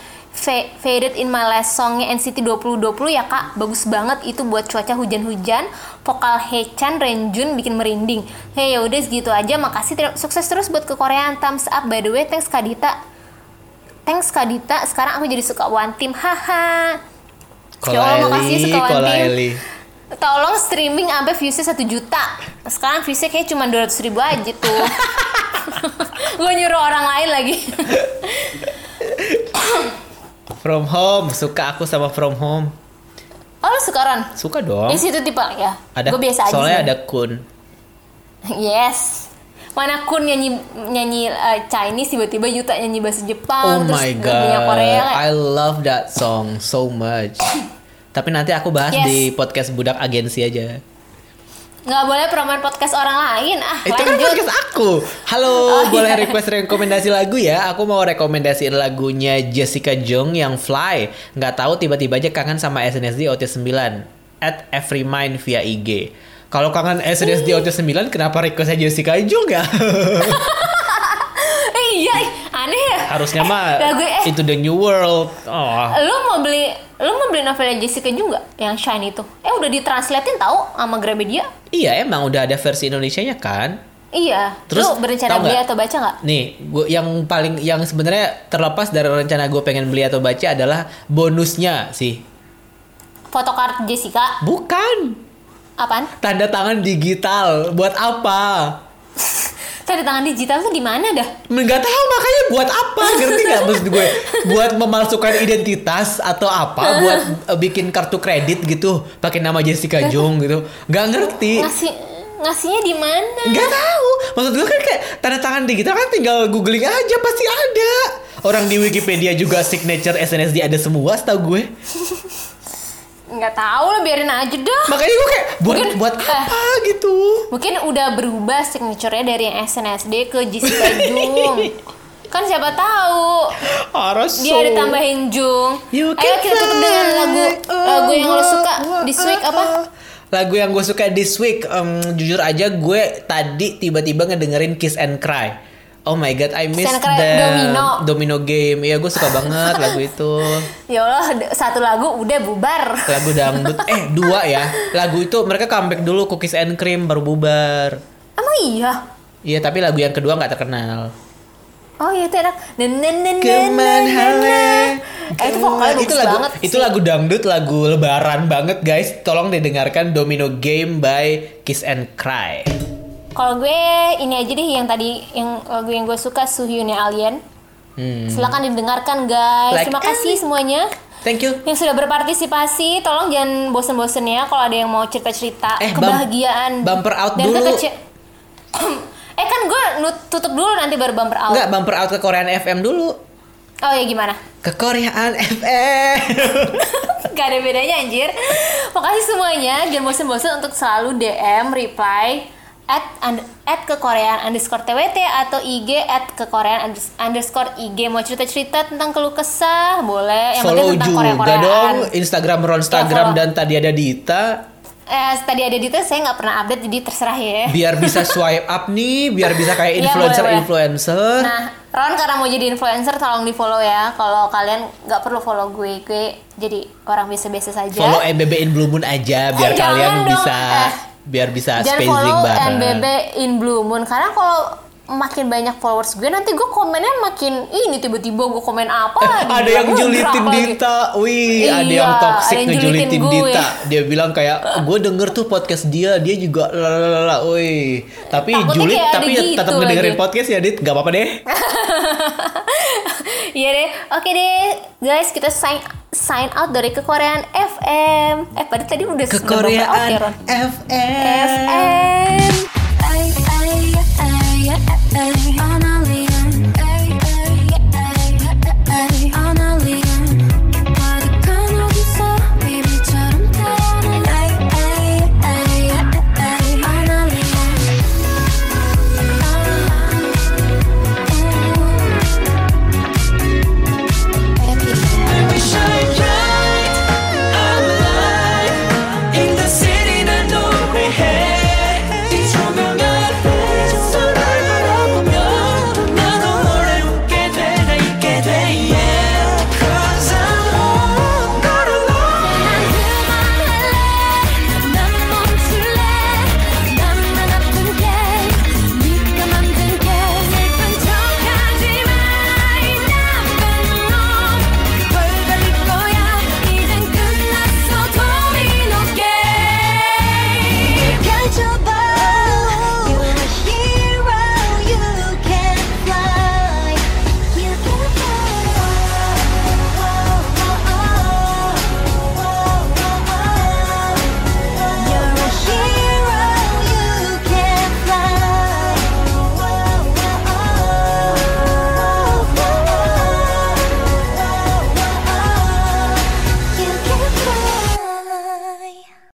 Faded in My Last Songnya NCT 2020 ya kak. Bagus banget itu buat cuaca hujan-hujan. Vokal Hechan Renjun bikin merinding. Hei yaudah segitu aja. Makasih ter- sukses terus buat ke Koreaan Thumbs up by the way. Thanks Kak Dita. Thanks Kak Dita. Sekarang aku jadi suka One Team. Haha. Ya Allah, makasih suka One Kola Team. Eli. Tolong streaming sampai viewsnya 1 juta. Sekarang viewsnya kayak cuma 200 ribu aja tuh. [LAUGHS] Gue nyuruh orang lain lagi [LAUGHS] From Home, suka aku sama From Home. Oh lu suka Ron? Suka dong. Di situ tipe ya? Ada Gue biasa aja soalnya sih. ada Kun. [LAUGHS] Yes Mana kun nyanyi nyanyi uh, Chinese tiba-tiba Yuta nyanyi bahasa Oh Jepang terus my god. Korea I love that song so much. [COUGHS] Tapi nanti aku bahas Yes. di podcast budak agensi aja. Nggak boleh promote podcast orang lain ah Itu kan lanjut podcast aku. Halo, Oh, boleh iya. request rekomendasi lagu ya? Aku mau rekomendasiin lagunya Jessica Jung yang Fly. Nggak tahu tiba-tiba aja kangen sama SNSD OT9 at Every Mind via IG. Kalau kangen SNSD OT9 kenapa requestnya Jessica Jung ya? eh, iya aneh ya Harusnya mah Lagu eh itu the new world. Oh. lu mau beli lu mau beli novelnya Jessica juga yang Shine itu eh udah ditranslatein tahu sama Gramedia Iya emang udah ada versi Indonesianya kan? iya Terus, lu berencana beli atau baca nggak Nih, gua yang paling yang sebenarnya terlepas dari rencana gue pengen beli atau baca adalah bonusnya sih. fotokart Jessica Bukan apaan tanda tangan digital. Buat apa? [LAUGHS] tanda tangan digital tuh gimana dah Nggak tahu makanya buat apa? Ngerti nggak maksud gue? Buat memalsukan identitas atau apa? Buat eh, bikin kartu kredit gitu pakai nama Jessica Jung gitu. Nggak ngerti. ngasih ngasihnya di mana Nggak tahu. Maksud gue kan kayak tanda tangan digital kan tinggal googling aja pasti ada. Orang di Wikipedia juga signature SNSD ada semua setahu gue. [LAUGHS] nggak tahu lah biarin aja dah. Makanya gue kayak buat Mungkin- buat eh. apa gitu. mungkin udah berubah signature-nya dari yang SNSD ke Jessica Jung [LAUGHS] kan siapa tahu. Harus dia ada tambahin Jung. You ayo kita tutup dengan lagu lagu yang lo suka di week apa? Lagu yang gue suka this week, em, jujur aja gue tadi tiba-tiba ngedengerin Kiss and Cry. Oh my god, I miss the Domino. Domino Game. Iya, gue suka banget lagu itu. [LAUGHS] ya Allah satu lagu udah bubar Lagu dangdut. Eh, dua ya. Lagu itu mereka comeback dulu Cookies and Cream baru bubar. emang iya Iya, tapi lagu yang kedua nggak terkenal. oh iya itu enak Keman nen, nen. eh itu vokalnya itu lagu banget itu sih. lagu dangdut lagu lebaran banget guys tolong didengarkan Domino Game by Kiss and Cry kalau gue ini aja deh yang tadi yang lagu yang gue suka Suhyunnya Alien. Hmm. silakan didengarkan guys. Like. Terima kasih semuanya. Thank you. Yang sudah berpartisipasi tolong jangan bosen-bosen ya kalau ada yang mau cerita-cerita Eh, bum- kebahagiaan. bumper out dan dulu. [COUGHS] eh kan gue tutup dulu nanti baru bumper out. Enggak bumper out ke Korean FM dulu. Oh ya gimana? Ke Koreaan FM [LAUGHS] Gak ada bedanya anjir. Makasih semuanya. Jangan bosen-bosen untuk selalu DM, reply At, und- at kekoreaan underscore TWT Atau IG at kekoreaan unders- underscore IG Mau cerita-cerita tentang keluh kesah Boleh Yang follow penting tentang juga Korea-Koreaan dong Instagram Ron Instagram follow. dan tadi ada Dita Eh, tadi ada di saya nggak pernah update jadi terserah ya. biar bisa swipe up nih biar bisa kayak [LAUGHS] Iya, influencer boleh. influencer Nah, Ron karena mau jadi influencer tolong di follow ya. Kalau kalian nggak perlu follow gue, gue jadi orang biasa-biasa saja. follow MBB in Blue Moon aja biar Eh, kalian dong. bisa Eh, biar bisa Jangan spacing follow bareng. NBB in Blue Moon. Karena kalau makin banyak followers gue nanti gue komennya makin ini tiba-tiba gue komen apa lagi ada yang julitin lagi. Dita, wih, ada Iya, yang toxic ada yang ngejulitin gue. Dita. Dia bilang kayak, gue denger tuh podcast dia, dia juga lalalala, wih. Tapi Takutnya julid, ada tapi ya gitu tetap ngedengerin lagi. podcast ya, Dit. Gak apa-apa deh. [LAUGHS] Iya deh, oke deh guys kita sign sign out dari kekoreaan FM. Eh, pada tadi udah Ke udah bumper out ya, Koreaan Ron? FM. FM. I, I,